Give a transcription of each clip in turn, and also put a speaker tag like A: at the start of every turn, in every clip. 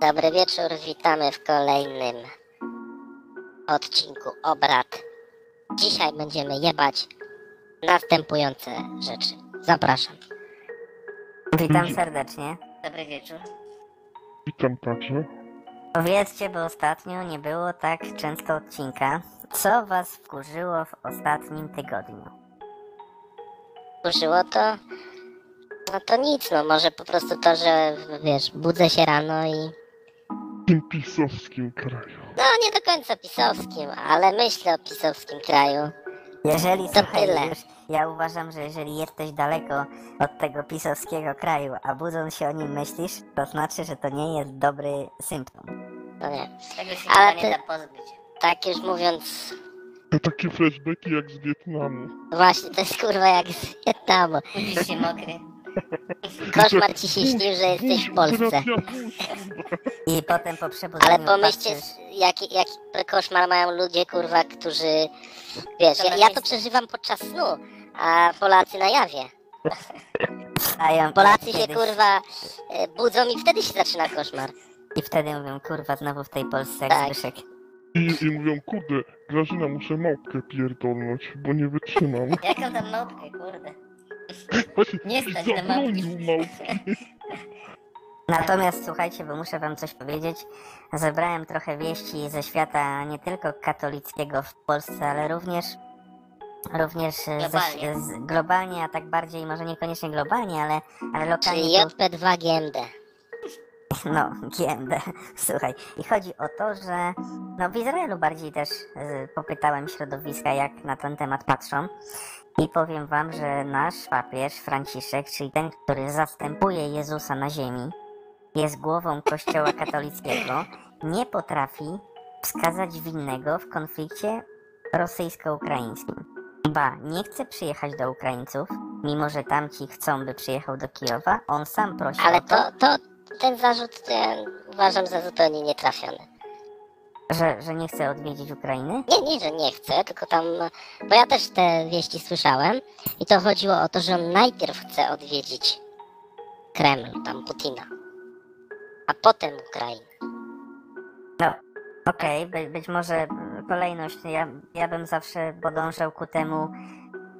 A: Dobry wieczór, witamy w kolejnym odcinku obrad. Dzisiaj będziemy jebać następujące rzeczy. Zapraszam.
B: Witam serdecznie.
A: Dobry wieczór.
C: Witam także.
B: Powiedzcie, bo ostatnio nie było tak często odcinka. Co was wkurzyło w ostatnim tygodniu?
A: Kurzyło to? No to nic, no może po prostu to, że wiesz, budzę się rano i...
C: Tym pisowskim kraju.
A: No nie do końca pisowskim, ale myślę o pisowskim kraju.
B: Jeżeli,
A: To
B: słuchaj,
A: tyle.
B: już ja uważam, że jeżeli jesteś daleko od tego pisowskiego kraju, a budząc się o nim myślisz, to znaczy, że to nie jest dobry symptom.
A: No nie.
D: Tego się
A: Ale
D: nie
A: ty-
D: da pozbyć.
A: Tak już mówiąc,
C: To takie flashbacki jak z Wietnamu.
A: właśnie to jest kurwa jak z Wietnamu.
D: Się mokry.
A: Koszmar ci się śnił, że jesteś w Polsce.
B: I potem po przebudzeniu
A: Ale pomyślcie,
B: patrzysz,
A: jaki, jaki koszmar mają ludzie, kurwa, którzy... Wiesz, ja, ja to przeżywam podczas snu, a Polacy na jawie.
B: stają
A: Polacy się,
B: kiedyś
A: kurwa, e, budzą i wtedy się zaczyna koszmar.
B: I wtedy mówią, kurwa, znowu w tej Polsce jak
A: Tak.
B: Zbyszek.
C: I, I mówią, kurde, Grażyna, muszę małpkę pierdolnąć, bo nie wytrzymam.
D: Jaką tam małpkę, kurde. Nie stać na
C: zabronił
D: małpki.
B: Natomiast słuchajcie, bo muszę wam coś powiedzieć. Zebrałem trochę wieści ze świata nie tylko katolickiego w Polsce, ale również również
D: Globalnie.
B: Ze, z, globalnie, a tak bardziej, może niekoniecznie globalnie, ale, ale
A: Czyli
B: lokalnie. tu-
A: JP2 GMD.
B: No, GMD. Słuchaj, i chodzi o to, że no w Izraelu bardziej też y, popytałem środowiska, jak na ten temat patrzą. I powiem wam, że nasz papież Franciszek, czyli ten, który zastępuje Jezusa na ziemi, jest głową Kościoła katolickiego, nie potrafi wskazać winnego w konflikcie rosyjsko-ukraińskim. Ba, nie chce przyjechać do Ukraińców, mimo że tamci chcą, by przyjechał do Kijowa. On sam prosi
A: Ale
B: o to,
A: to, to ten zarzut ja uważam za zupełnie nietrafiony.
B: Że, że nie chce odwiedzić Ukrainy?
A: Nie, nie, że nie chce, tylko tam... Bo ja też te wieści słyszałem i to chodziło o to, że on najpierw chce odwiedzić Kreml, tam Putina, a potem Ukrainę.
B: No, okej, by, być może kolejność, ja, ja bym zawsze podążał ku temu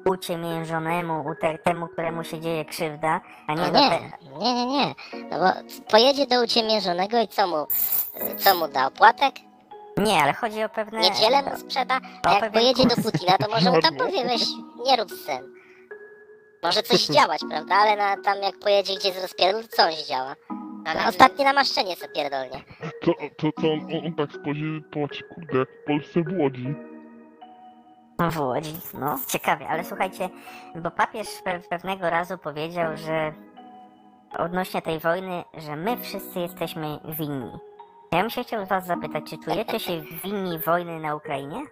B: uciemiężonemu, u te, temu, któremu się dzieje krzywda, a nie
A: No
B: do
A: nie,
B: te,
A: nie, nie, nie. No bo pojedzie do uciemiężonego i co mu, co mu da opłatek?
B: Nie, ale chodzi o pewne...
A: Niedzielę mu sprzeda? A jak pojedzie do. Putina, to może mu tam powie, weź, nie rób scen. Może coś działać, prawda? Ale na, tam jak pojedzie gdzie z rozpierdol, to co on zdziała?
D: Ale
A: No, ostatnie namaszczenie sobie pierdolnie.
C: To, to, to on, on, tak spojrzy, patrzy, kurde, jak w Polsce w Łodzi.
B: W Łodzi, no, ciekawie, ale słuchajcie, bo papież pe- pewnego razu powiedział, że odnośnie tej wojny, że my wszyscy jesteśmy winni. Ja bym się chciał was zapytać, czy czujecie się winni wojny na Ukrainie?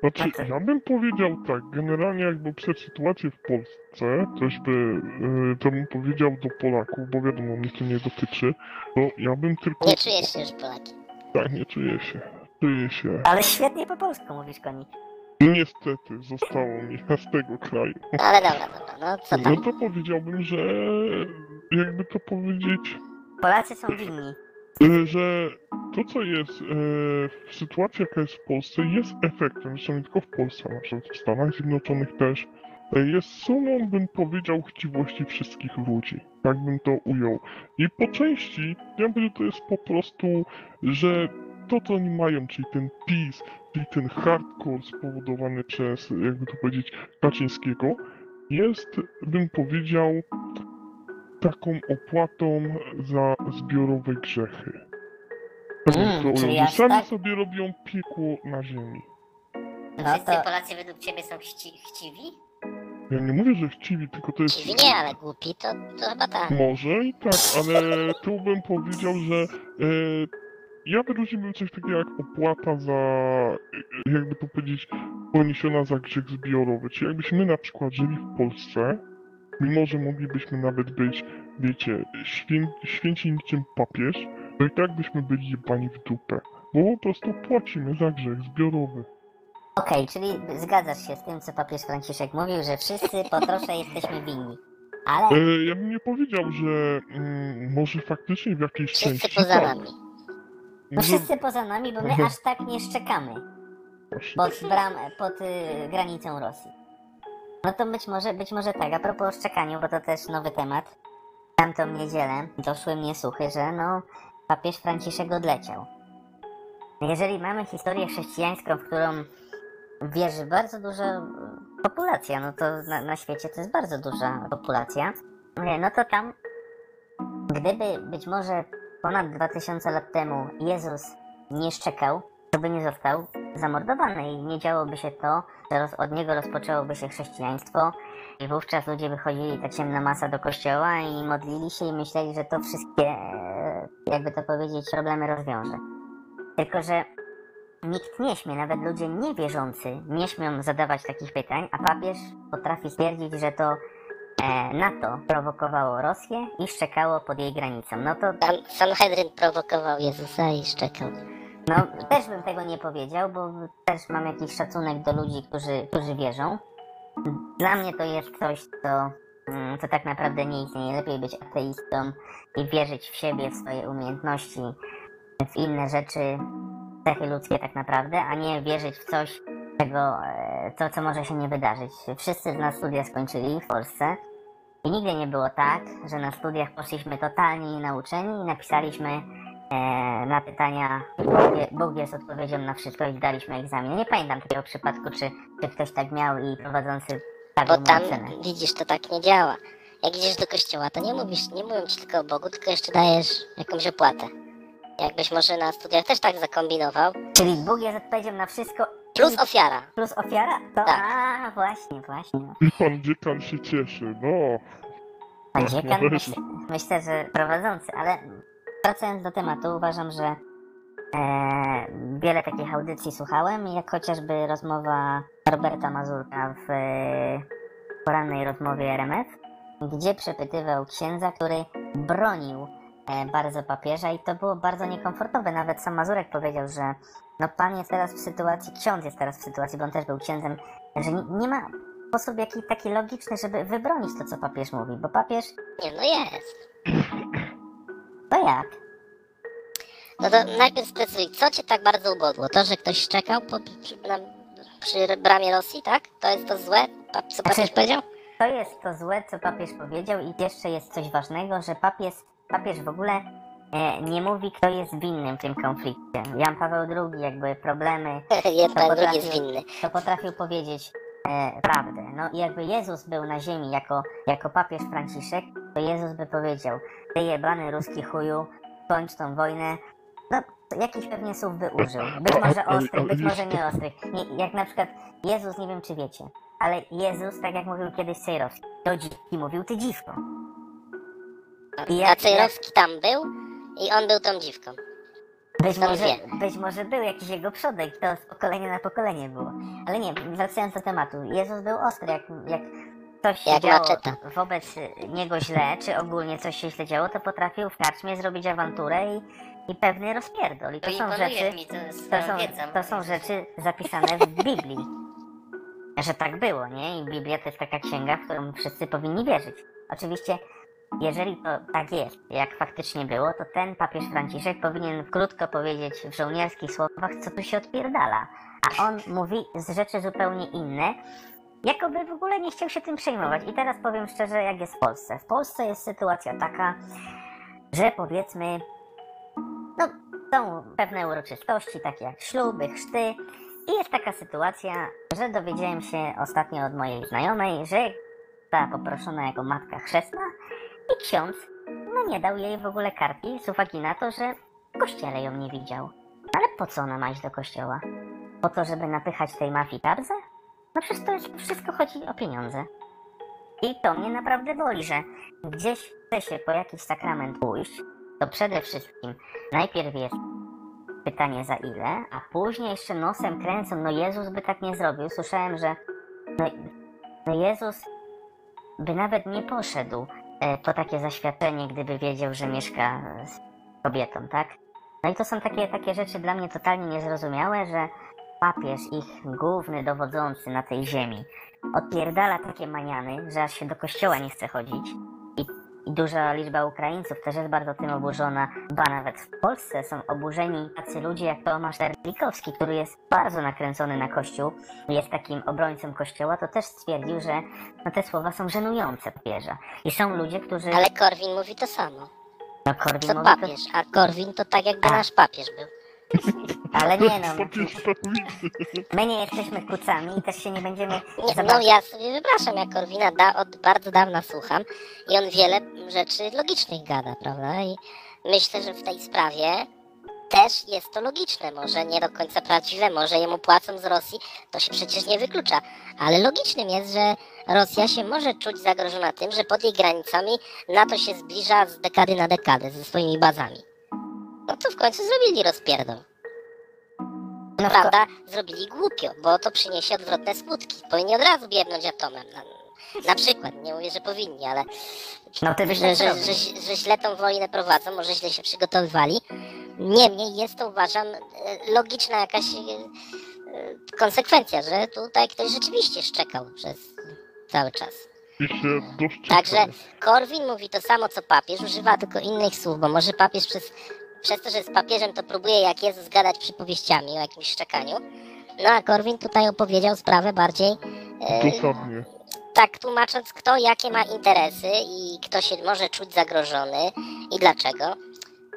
C: Znaczy,
B: No to-
C: ja bym powiedział tak, generalnie jakby obserw sytuację w Polsce, coś by, y, to bym powiedział do Polaków, bo wiadomo, mnie to nie dotyczy, to ja bym tylko...
A: Nie czujesz się już Polaki.
C: Tak, nie czuję się. Czuję się.
B: Ale świetnie po polsku mówisz, Koni.
C: Niestety, zostało mi z tego kraju.
A: No ale dobra, dobra, no co
C: No
A: tam?
C: to powiedziałbym, że jakby to powiedzieć,
B: Polacy są winni.
C: y, że to co jest, y, sytuacja jaka jest w Polsce jest efektem, zresztą nie tylko w Polsce, na przykład w Stanach Zjednoczonych też, y, jest sumą, bym powiedział, chciwości wszystkich ludzi. Tak bym to ujął. I po części, ja myślę, że to jest po prostu, że to co oni mają, czyli ten PiS, czyli ten hardcore spowodowany przez, jakby to powiedzieć, Kaczyńskiego, jest, bym powiedział, taką opłatą za zbiorowe grzechy. Tak
B: Mm,
C: to
B: czyli aż
C: Sami
B: tak?
C: sobie robią piekło na ziemi.
B: No
D: Wszyscy
B: to-
D: Polacy według ciebie są chci chciwi?
C: Ja nie mówię, że chciwi, tylko to jest...
A: Dziwi nie, ale głupi to, to chyba tak.
C: Może i tak, ale tu bym powiedział, że e, ja wyróżniłbym coś takiego jak opłata za, e, jakby to powiedzieć, poniesiona za grzech zbiorowy. Czyli jakbyśmy na przykład żyli w Polsce, mimo że moglibyśmy nawet być, wiecie, świę, święci niczym papież, to i tak byśmy byli jebani w dupę. Bo po prostu płacimy za grzech zbiorowy.
B: Okej, czyli zgadzasz się z tym, co papież Franciszek mówił, że wszyscy po trosze jesteśmy winni. Ale
C: E, ja bym nie powiedział, że mm, może faktycznie w jakiejś
A: Wszyscy
C: części
A: poza
C: tak.
A: nami.
B: no
C: Może
B: wszyscy poza nami, bo my
C: Mhm.
B: aż tak nie szczekamy
C: właśnie-
B: pod, bram, pod y, granicą Rosji. No to być może, być może tak, a propos o szczekaniu, bo to też nowy temat. Tamtą niedzielę doszły mnie słuchy, że no papież Franciszek odleciał. Jeżeli mamy historię chrześcijańską, w którą wierzy bardzo duża populacja, no to na, na świecie to jest bardzo duża populacja, no to tam, gdyby być może ponad 2000 lat temu Jezus nie szczekał, to by nie został zamordowany i nie działoby się to, że od niego rozpoczęłoby się chrześcijaństwo i wówczas ludzie wychodzili, ta ciemna masa do kościoła i modlili się i myśleli, że to wszystkie, jakby to powiedzieć, problemy rozwiąże. Tylko, że nikt nie śmie, nawet ludzie niewierzący nie śmią zadawać takich pytań, a papież potrafi stwierdzić, że to e, NATO prowokowało Rosję i szczekało pod jej granicą. No to
A: San, Sanhedryn prowokował Jezusa i szczekał.
B: No, też bym tego nie powiedział, bo też mam jakiś szacunek do ludzi, którzy, którzy wierzą. Dla mnie to jest coś, co, mm, co tak naprawdę nie istnieje. Lepiej być ateistą i wierzyć w siebie, w swoje umiejętności, w inne rzeczy, cechy ludzkie tak naprawdę, a nie wierzyć w coś, czego, e, co, co może się nie wydarzyć. Wszyscy z nas studia skończyli w Polsce i nigdy nie było tak, że na studiach poszliśmy totalnie nienauczeni i napisaliśmy na pytania Bóg, jest odpowiedzią na wszystko i zdaliśmy egzamin. Nie pamiętam takiego przypadku, czy, czy ktoś tak miał i prowadzący
A: Bo
B: stawił mu
A: tam,
B: ocenę.
A: widzisz, to tak nie działa. Jak idziesz do kościoła, to nie mówisz, nie mówią ci tylko o Bogu, tylko jeszcze dajesz jakąś opłatę. Jakbyś może na studiach też tak zakombinował.
B: Czyli Bóg jest odpowiedzią na wszystko
A: Plus ofiara.
B: plus ofiara? To
A: Tak.
B: a, właśnie, właśnie.
C: I pan dziekan się cieszy, no.
B: Pan dziekan, myślę, myślę, że prowadzący, ale wracając do tematu, uważam, że e, wiele takich audycji słuchałem, jak chociażby rozmowa Roberta Mazurka w e, porannej rozmowie RMF, gdzie przepytywał księdza, który bronił e, bardzo papieża i to było bardzo niekomfortowe. Nawet sam Mazurek powiedział, że no pan jest teraz w sytuacji, ksiądz jest teraz w sytuacji, bo on też był księdzem, że nie, nie ma sposób jaki, taki logiczny, żeby wybronić to, co papież mówi, bo papież
A: Nie, no jest.
B: to jak?
A: No to najpierw sprecyzuj, co cię tak bardzo ubodło? To, że ktoś szczekał po, przy, na, przy bramie Rosji, tak? To jest to złe, co papież
B: Znaczy-
A: powiedział?
B: To jest to złe, co papież powiedział i jeszcze jest coś ważnego, że papież, papież w ogóle e, nie mówi, kto jest winnym w tym konflikcie. Jan Paweł II jakby problemy,
A: Jeden,
B: to
A: drugi jest winny.
B: to potrafił powiedzieć e, prawdę. No i jakby Jezus był na ziemi jako, jako papież Franciszek, to Jezus by powiedział, ty jebany ruski chuju, kończ tą wojnę. No, jakiś pewnie słów by użył. Być może ostrych, być może
C: wiesz,
B: nie ostrych. Nie, jak na przykład Jezus, nie wiem czy wiecie, ale Jezus, tak jak mówił kiedyś Cejrowski, do dziwki mówił ty dziwko. I jak-
A: A Cejrowski tam był i on był tą dziwką.
B: Być może, być może był jakiś jego przodek, to z pokolenia na pokolenie było. Ale nie, wracając do tematu. Jezus był ostry, jak, jak coś się
A: Jak
B: działo
A: maczeta.
B: wobec niego źle, czy ogólnie coś się źle działo, to potrafił w karczmie zrobić awanturę i, i pewny rozpierdol. I to
D: To
B: są
D: imponuje
B: rzeczy,
D: mi to
B: to są,
D: wiedzą.
B: to są rzeczy zapisane w Biblii. Że tak było, nie? I Biblia to jest taka księga, w którą wszyscy powinni wierzyć. Oczywiście, jeżeli to tak jest, jak faktycznie było, to ten papież Franciszek powinien krótko powiedzieć w żołnierskich słowach, co tu się odpierdala. A on mówi z rzeczy zupełnie inne, jakoby w ogóle nie chciał się tym przejmować. I teraz powiem szczerze, jak jest w Polsce. W Polsce jest sytuacja taka, że powiedzmy, no, są pewne uroczystości, takie jak śluby, chrzty. I jest taka sytuacja, że dowiedziałem się ostatnio od mojej znajomej, że ta poproszona jako matka chrzestna i ksiądz no nie dał jej w ogóle kartki z uwagi na to, że w kościele ją nie widział. Ale po co ona ma iść do kościoła? Po to, żeby napychać tej mafii tarzę? No przecież to jest, wszystko chodzi o pieniądze. I to mnie naprawdę boli, że gdzieś chce się po jakiś sakrament pójść, to przede wszystkim najpierw jest pytanie za ile, a później jeszcze nosem kręcą, no Jezus by tak nie zrobił. Słyszałem, że no, no Jezus by nawet nie poszedł e, po takie zaświadczenie, gdyby wiedział, że mieszka z kobietą, tak? No i to są takie, takie rzeczy dla mnie totalnie niezrozumiałe, że papież, ich główny dowodzący na tej ziemi, odpierdala takie maniany, że aż się do kościoła nie chce chodzić. I, I duża liczba Ukraińców też jest bardzo tym oburzona, ba nawet w Polsce są oburzeni tacy ludzie jak Tomasz Terlikowski, który jest bardzo nakręcony na kościół, jest takim obrońcą kościoła, to też stwierdził, że no, te słowa są żenujące papieża. I są ludzie, którzy...
A: Ale Korwin mówi to samo,
B: no, Korwin
A: co
B: mówi to-
A: papież, a Korwin to tak jakby
B: A.
A: nasz papież był.
B: Ale nie no, my nie jesteśmy kucami i też się nie będziemy...
A: Nie, no ja sobie wypraszam, jak Korwina da, od bardzo dawna słucham i on wiele rzeczy logicznych gada, prawda? I myślę, że w tej sprawie też jest to logiczne, może nie do końca prawdziwe, może jemu płacą z Rosji, to się przecież nie wyklucza, ale logicznym jest, że Rosja się może czuć zagrożona tym, że pod jej granicami NATO się zbliża z dekady na dekadę ze swoimi bazami. No to w końcu zrobili rozpierdol.
B: No,
A: Prawda? Zrobili głupio, bo to przyniesie odwrotne skutki. Powinni od razu biebnąć atomem. Na, na przykład, nie mówię, że powinni, ale
B: No ty
A: że, że, że, że źle tą wojnę prowadzą, może źle się przygotowywali. Niemniej jest to, uważam, e, logiczna jakaś e, e, konsekwencja, że tutaj ktoś rzeczywiście szczekał przez cały czas. Także Korwin mówi to samo co papież, używa tylko innych słów, bo może papież przez, przez to, że jest papieżem, to próbuje jak Jezus gadać przypowieściami o jakimś szczekaniu. No a Korwin tutaj opowiedział sprawę bardziej e,
C: Dosadnie.
A: tak tłumacząc, kto jakie ma interesy i kto się może czuć zagrożony i dlaczego.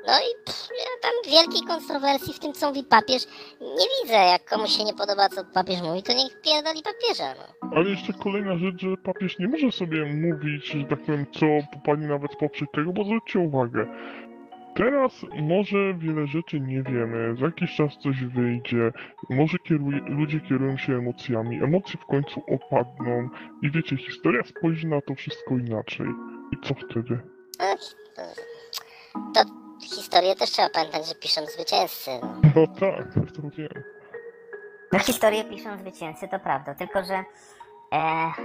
A: No i pff, ja tam wielkiej kontrowersji w tym, co mówi papież, nie widzę. Jak komuś się nie podoba, co papież mówi, to niech pierdoli papieża. No.
C: Ale jeszcze kolejna rzecz, że papież nie może sobie mówić, że tak powiem, co pani nawet poprzeć tego, bo zwróćcie uwagę. Teraz może wiele rzeczy nie wiemy, za jakiś czas coś wyjdzie, może kieruje, ludzie kierują się emocjami, emocje w końcu opadną i wiecie, historia spojrzy na to wszystko inaczej. I co wtedy?
A: To, to historię też trzeba pamiętać, że piszą zwycięzcy. No.
C: No tak, to wiem.
B: No historię piszą zwycięzcy, to prawda, tylko że e,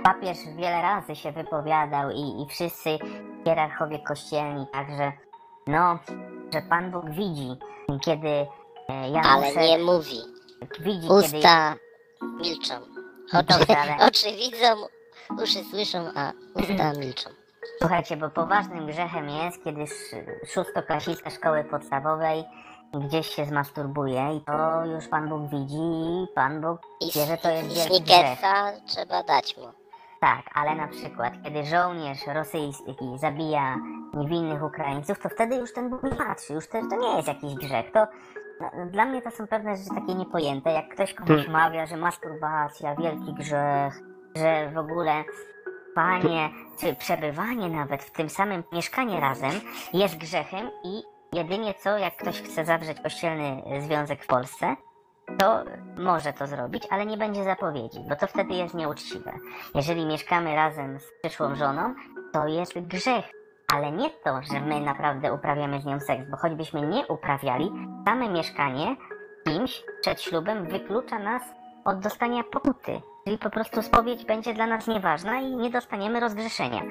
B: papież wiele razy się wypowiadał i, i wszyscy hierarchowie kościelni, także no, że Pan Bóg widzi, kiedy e, ja
A: Ale nie mówi.
B: widzi, kiedy...
A: Usta milczą. Oczy,
B: Dobra, ale-
A: oczy widzą, uszy słyszą, a usta milczą.
B: Słuchajcie, bo poważnym grzechem jest, kiedy sz- szóstoklasistka szkoły podstawowej gdzieś się zmasturbuje i to już Pan Bóg widzi i Pan Bóg wie, że to jest
A: i
B: wielki grzech.
A: Trzeba dać mu.
B: Tak, ale na przykład, kiedy żołnierz rosyjski zabija niewinnych Ukraińców, to wtedy już ten Bóg nie patrzy, już to, to nie jest jakiś grzech. To no, dla mnie to są pewne rzeczy takie niepojęte, jak ktoś komuś
C: Tak.
B: mawia, że masturbacja, wielki grzech, że w ogóle panie, czy przebywanie nawet w tym samym mieszkaniu razem jest grzechem i jedynie co, jak ktoś chce zawrzeć kościelny związek w Polsce, to może to zrobić, ale nie będzie zapowiedzi, bo to wtedy jest nieuczciwe. Jeżeli mieszkamy razem z przyszłą żoną, to jest grzech. Ale nie to, że my naprawdę uprawiamy z nią seks, bo choćbyśmy nie uprawiali, same mieszkanie kimś przed ślubem wyklucza nas od dostania pokuty. Czyli po prostu spowiedź będzie dla nas nieważna i nie dostaniemy rozgrzeszenia.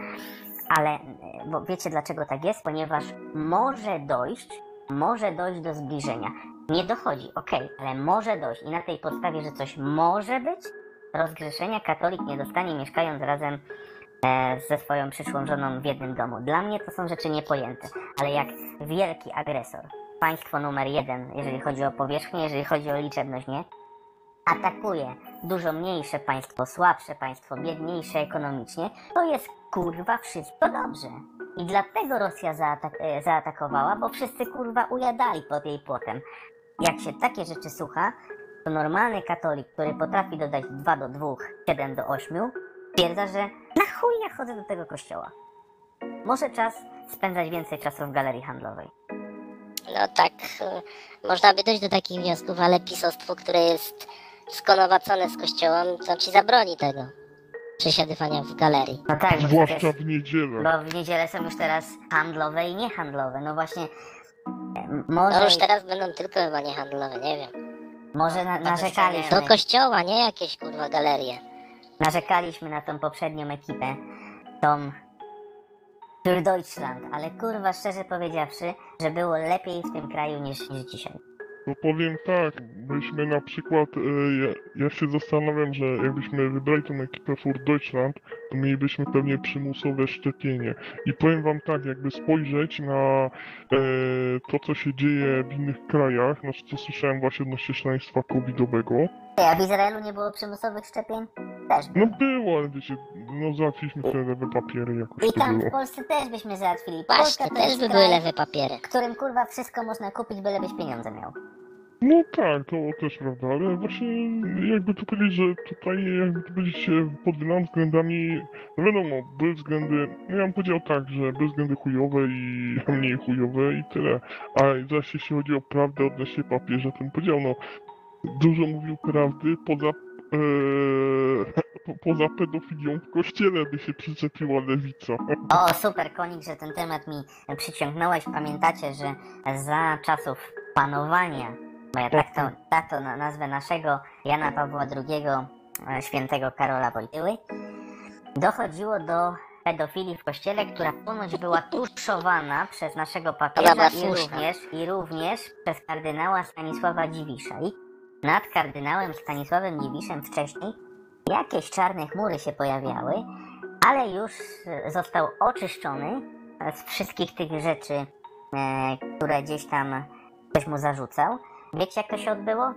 B: Ale, bo wiecie dlaczego tak jest? Ponieważ może dojść, może dojść do zbliżenia. Nie dochodzi, okej, ale może dojść. I na tej podstawie, że coś może być, rozgrzeszenia katolik nie dostanie mieszkając razem e, ze swoją przyszłą żoną w jednym domu. Dla mnie to są rzeczy niepojęte. Ale jak wielki agresor, państwo numer jeden, jeżeli chodzi o powierzchnię, jeżeli chodzi o liczebność, nie? Atakuje dużo mniejsze państwo, słabsze państwo, biedniejsze ekonomicznie, to jest kurwa wszystko dobrze. I dlatego Rosja zaatak- e, zaatakowała, bo wszyscy kurwa ujadali pod jej płotem. Jak się takie rzeczy słucha, to normalny katolik, który potrafi dodać 2 do 2, 7 do 8, stwierdza, że na chuj ja chodzę do tego kościoła. Może czas spędzać więcej czasu w galerii handlowej.
A: No tak, y, można by dojść do takich wniosków, ale pisostwo, które jest skonowacone z kościołem, to ci zabroni tego przesiadywania w galerii.
B: No tak,
C: Zwłaszcza w niedzielę.
B: Bo w niedzielę są już teraz handlowe i niehandlowe. No właśnie, e,
A: No
B: może,
A: już teraz będą tylko chyba niehandlowe, nie wiem.
B: może na,
A: Do
B: narzekaliśmy,
A: kościoła, nie jakieś kurwa galerie.
B: narzekaliśmy na tą poprzednią ekipę, tą Für Deutschland, ale kurwa szczerze powiedziawszy, że było lepiej w tym kraju niż, niż dzisiaj.
C: No powiem tak, byśmy na przykład, e, ja, ja się zastanawiam, że jakbyśmy wybrali tą ekipę für Deutschland, to mielibyśmy pewnie przymusowe szczepienie. I powiem wam tak, jakby spojrzeć na e, to, co się dzieje w innych krajach, znaczy co słyszałem właśnie odnośnie szaleństwa covidowego,
B: Ty, a w Izraelu nie było przymusowych szczepień? Też
C: no
B: było.
C: było, ale wiecie, no załatwiliśmy te lewe papiery, jakoś
B: I
C: to
B: tam w
C: było.
B: Polsce też byśmy załatwili. Polska to
A: też by
B: kraj,
A: były lewe papiery.
B: w którym kurwa wszystko można kupić, bylebyś pieniądze miał.
C: No tak, to też prawda, ale właśnie jakby tu powiedzieć, że tutaj jakby tu powiedzieć pod wieloma względami, no wiadomo, były względy, no ja bym powiedział tak, że były względy chujowe i mniej chujowe i tyle. A zaś jeśli chodzi o prawdę odnośnie papieża, to bym powiedział, no dużo mówił prawdy poza e, po, poza pedofilią w kościele, by się przyczepiła lewica.
B: O, super, Konik, że ten temat mi przyciągnąłeś. Pamiętacie, że za czasów panowania, bo ja tak to, tak to na- nazwę naszego Jana Pawła II, e, świętego Karola Wojtyły, dochodziło do pedofilii w kościele, która ponoć była tuszowana przez naszego papieża i również, i również przez kardynała Stanisława Dziwisza. I nad kardynałem Stanisławem Dziwiszem wcześniej jakieś czarne chmury się pojawiały, ale już został oczyszczony z wszystkich tych rzeczy, e, które gdzieś tam ktoś mu zarzucał. Wiecie, jak to się odbyło?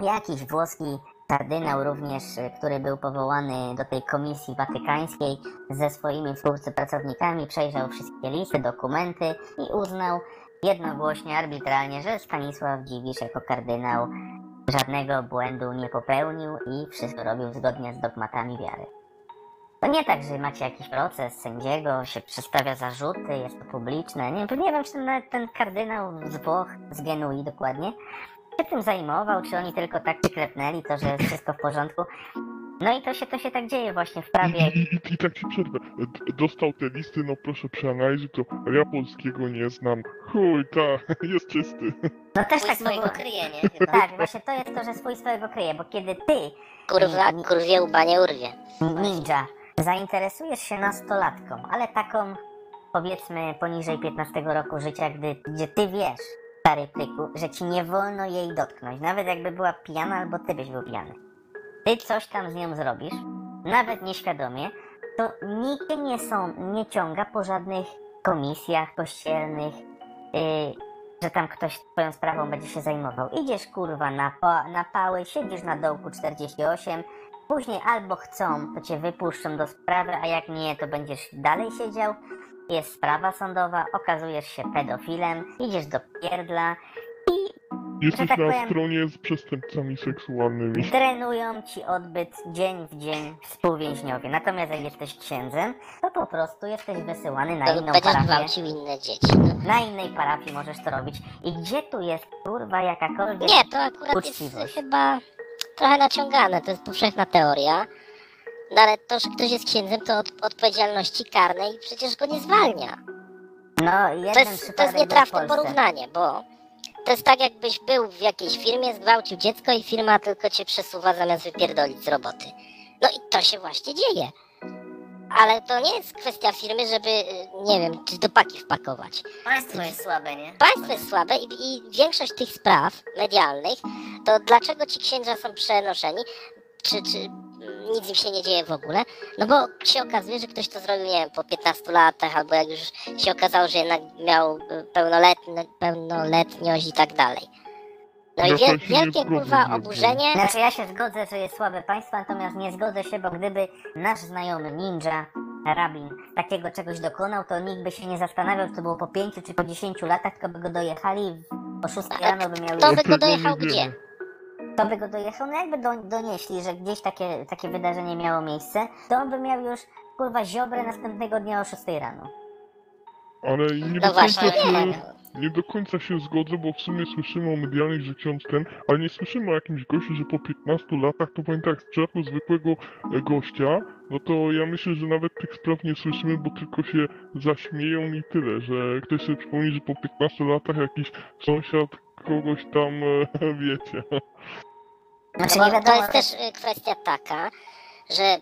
B: Jakiś włoski kardynał również, e, który był powołany do tej komisji watykańskiej ze swoimi współpracownikami, przejrzał wszystkie listy, dokumenty i uznał jednogłośnie, arbitralnie, że Stanisław Dziwisz jako kardynał żadnego błędu nie popełnił i wszystko robił zgodnie z dogmatami wiary. To nie tak, że macie jakiś proces sędziego, się przedstawia zarzuty, jest to publiczne. Nie, nie wiem, czy ten, ten kardynał z Włoch, z Genui dokładnie, się tym zajmował, czy oni tylko tak przyklepnęli to, że jest wszystko w porządku. No i to się, to się tak dzieje właśnie w
C: I,
B: prawie.
C: i, i, I tak ci przerwę. D- Dostał te listy, no proszę przeanalizuj to. Ja polskiego nie znam. Chuj, ta, jest czysty.
B: No też tak
D: swojego kryje, nie? Chyba.
B: Tak, właśnie to jest to, że swój swojego kryje, bo kiedy ty
A: Kurwa, kurwie łba nie urwie.
B: Ninja, zainteresujesz się nastolatką, ale taką powiedzmy poniżej 15 roku życia, gdy, gdzie ty wiesz, stary pryku, że ci nie wolno jej dotknąć, nawet jakby była pijana albo ty byś był pijany. Ty coś tam z nią zrobisz, nawet nieświadomie, to cię nie, są, nie ciąga po żadnych komisjach kościelnych, yy, że tam ktoś twoją sprawą będzie się zajmował. Idziesz kurwa na, pa, na pały, siedzisz na dołku 48, Później albo chcą, to cię wypuszczą do sprawy, a jak nie, to będziesz dalej siedział. Jest sprawa sądowa, okazujesz się pedofilem, idziesz do pierdla i
C: Jesteś
B: tak
C: na
B: powiem-
C: stronie z przestępcami seksualnymi.
B: trenują ci odbyt dzień w dzień współwięźniowie. Natomiast jak jesteś księdzem, to po prostu jesteś wysyłany na
A: To
B: inną
A: będziesz
B: parafię.
A: gwałcił inne dzieci. No.
B: Na innej parafii możesz to robić. I gdzie tu jest kurwa jakakolwiek...
A: Nie, to akurat
B: Uczciwość.
A: jest chyba trochę naciągane, to jest powszechna teoria. No ale to, że ktoś jest księdzem, to od odpowiedzialności karnej przecież go nie zwalnia.
B: No, jeden
A: To jest, to jest nietrafne porównanie, bo to jest tak jakbyś był w jakiejś firmie, zgwałcił dziecko i firma tylko cię przesuwa zamiast wypierdolić z roboty. No i to się właśnie dzieje. Ale to nie jest kwestia firmy, żeby, y, nie wiem, czy do paki wpakować.
D: Państwo jest słabe, nie?
A: Państwo jest słabe i, i większość tych spraw medialnych, to dlaczego ci księża są przenoszeni, czy, czy mm, nic im się nie dzieje w ogóle? No bo się okazuje, że ktoś to zrobił, nie wiem, po 15 latach, albo jak już się okazało, że jednak miał y, pełnoletni, pełnoletniość i tak dalej. No i
C: Ja
A: wiel,
C: nie
A: wielkie kurwa oburzenie.
B: Znaczy ja się zgodzę, że jest słabe państwo, natomiast nie zgodzę się, bo gdyby nasz znajomy ninja, rabin, takiego czegoś dokonał, to nikt by się nie zastanawiał, czy to było po 5 czy po 10 latach, tylko by go dojechali o 6
A: Ale
B: rano by miał
A: kto
B: już...
A: by go dojechał
C: nie
A: gdzie?
B: To by go dojechał, no jakby do, donieśli, że gdzieś takie, takie wydarzenie miało miejsce, to on by miał już kurwa ziobrę następnego dnia o 6 rano.
C: Ale nie
A: No właśnie,
C: końca
A: nie.
C: Nie do końca się zgodzę, bo w sumie słyszymy o medialnych, że ksiądz ten, ale nie słyszymy o jakimś gościu, że po 15 latach, to powiem tak, przypadku zwykłego e, gościa, no to ja myślę, że nawet tych spraw nie słyszymy, bo tylko się zaśmieją i tyle, że ktoś sobie przypomni, że po 15 latach jakiś sąsiad kogoś tam, e, wiecie.
B: Znaczy
A: No to jest też y, kwestia taka, że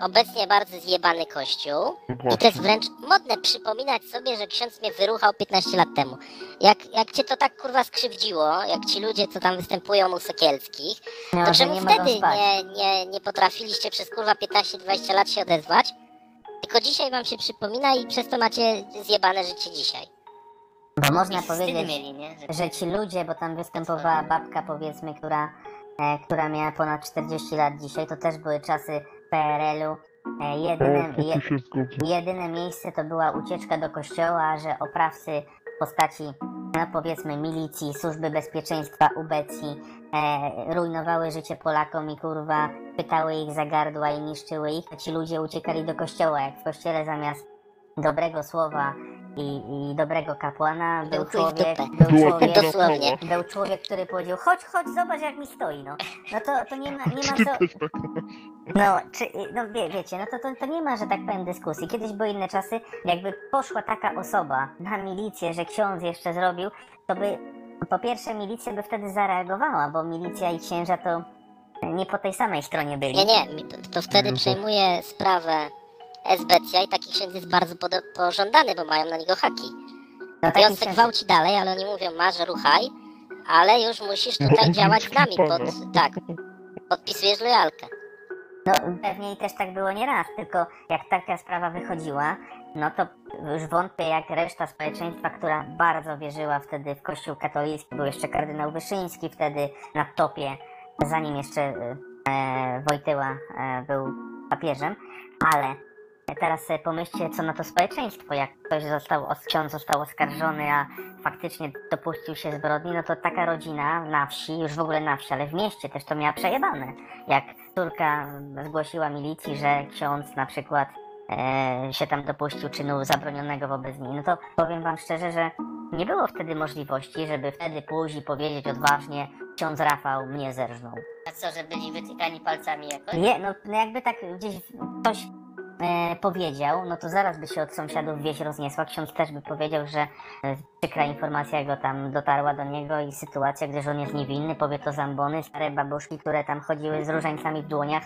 A: obecnie bardzo zjebany kościół.
C: No
A: I to jest wręcz modne przypominać sobie, że ksiądz mnie wyruchał 15 lat temu. Jak, jak cię to tak kurwa skrzywdziło, jak ci ludzie, co tam występują u Sekielskich,
B: No,
A: to
B: że
A: czemu
B: nie
A: wtedy nie, nie, nie potrafiliście przez kurwa 15-20 lat się odezwać? Tylko dzisiaj wam się przypomina i przez to macie zjebane życie dzisiaj.
B: Bo można
D: I wstyd
B: powiedzieć,
D: mieli? Że...
B: ci ludzie, bo tam występowała babka powiedzmy, która, która miała ponad 40 lat dzisiaj, to też były czasy PRL-u. E, jedyne,
C: to
B: je, jedyne miejsce to była ucieczka do kościoła, że oprawcy w postaci, no powiedzmy, milicji, służby bezpieczeństwa, ubecji, e, rujnowały życie Polakom i kurwa pytały ich za gardła i niszczyły ich, a ci ludzie uciekali do kościoła, jak w kościele zamiast dobrego słowa i, i dobrego kapłana był człowiek, był człowiek,
A: Dosłownie.
B: był człowiek, który powiedział, chodź, chodź, zobacz jak mi stoi, no. No to, to nie ma, nie ma co...
C: tak.
B: No, czy, no wie, wiecie, no to, to, to nie ma, że tak powiem, dyskusji. Kiedyś były inne czasy, jakby poszła taka osoba na milicję, że ksiądz jeszcze zrobił, to by, po pierwsze, milicja by wtedy zareagowała, bo milicja i księża to nie po tej samej stronie byli.
A: Nie, nie, to, to wtedy
C: Mhm.
A: przejmuje sprawę SBCA i taki ksiądz jest bardzo pożądany, bo mają na niego haki.
B: No,
A: I
B: taki
A: on se
B: ksiądz-
A: gwałci dalej, ale oni mówią, masz ruchaj, ale już musisz tutaj działać z nami, pod, tak, podpisujesz lojalkę.
B: No pewnie i też tak było nieraz, tylko jak taka sprawa wychodziła, no to już wątpię jak reszta społeczeństwa, która bardzo wierzyła wtedy w kościół katolicki, był jeszcze kardynał Wyszyński wtedy na topie, zanim jeszcze e, Wojtyła e, był papieżem, ale teraz sobie pomyślcie, co na to społeczeństwo, jak ktoś został, os- ksiądz został oskarżony, a faktycznie dopuścił się zbrodni, no to taka rodzina na wsi, już w ogóle na wsi, ale w mieście też to miała przejebane. Jak córka zgłosiła milicji, że ksiądz na przykład e, się tam dopuścił czynu zabronionego wobec niej, no to powiem wam szczerze, że nie było wtedy możliwości, żeby wtedy i powiedzieć odważnie, ksiądz Rafał mnie zerżnął.
D: A co, że byli wytykani palcami jakoś?
B: Nie, no, no jakby tak gdzieś ktoś e, powiedział, no to zaraz by się od sąsiadów wieś rozniesła. Ksiądz też by powiedział, że e, przykra informacja go tam dotarła do niego i sytuacja, gdyż on jest niewinny, powie to zambony, stare babuszki, które tam chodziły z różańcami w dłoniach,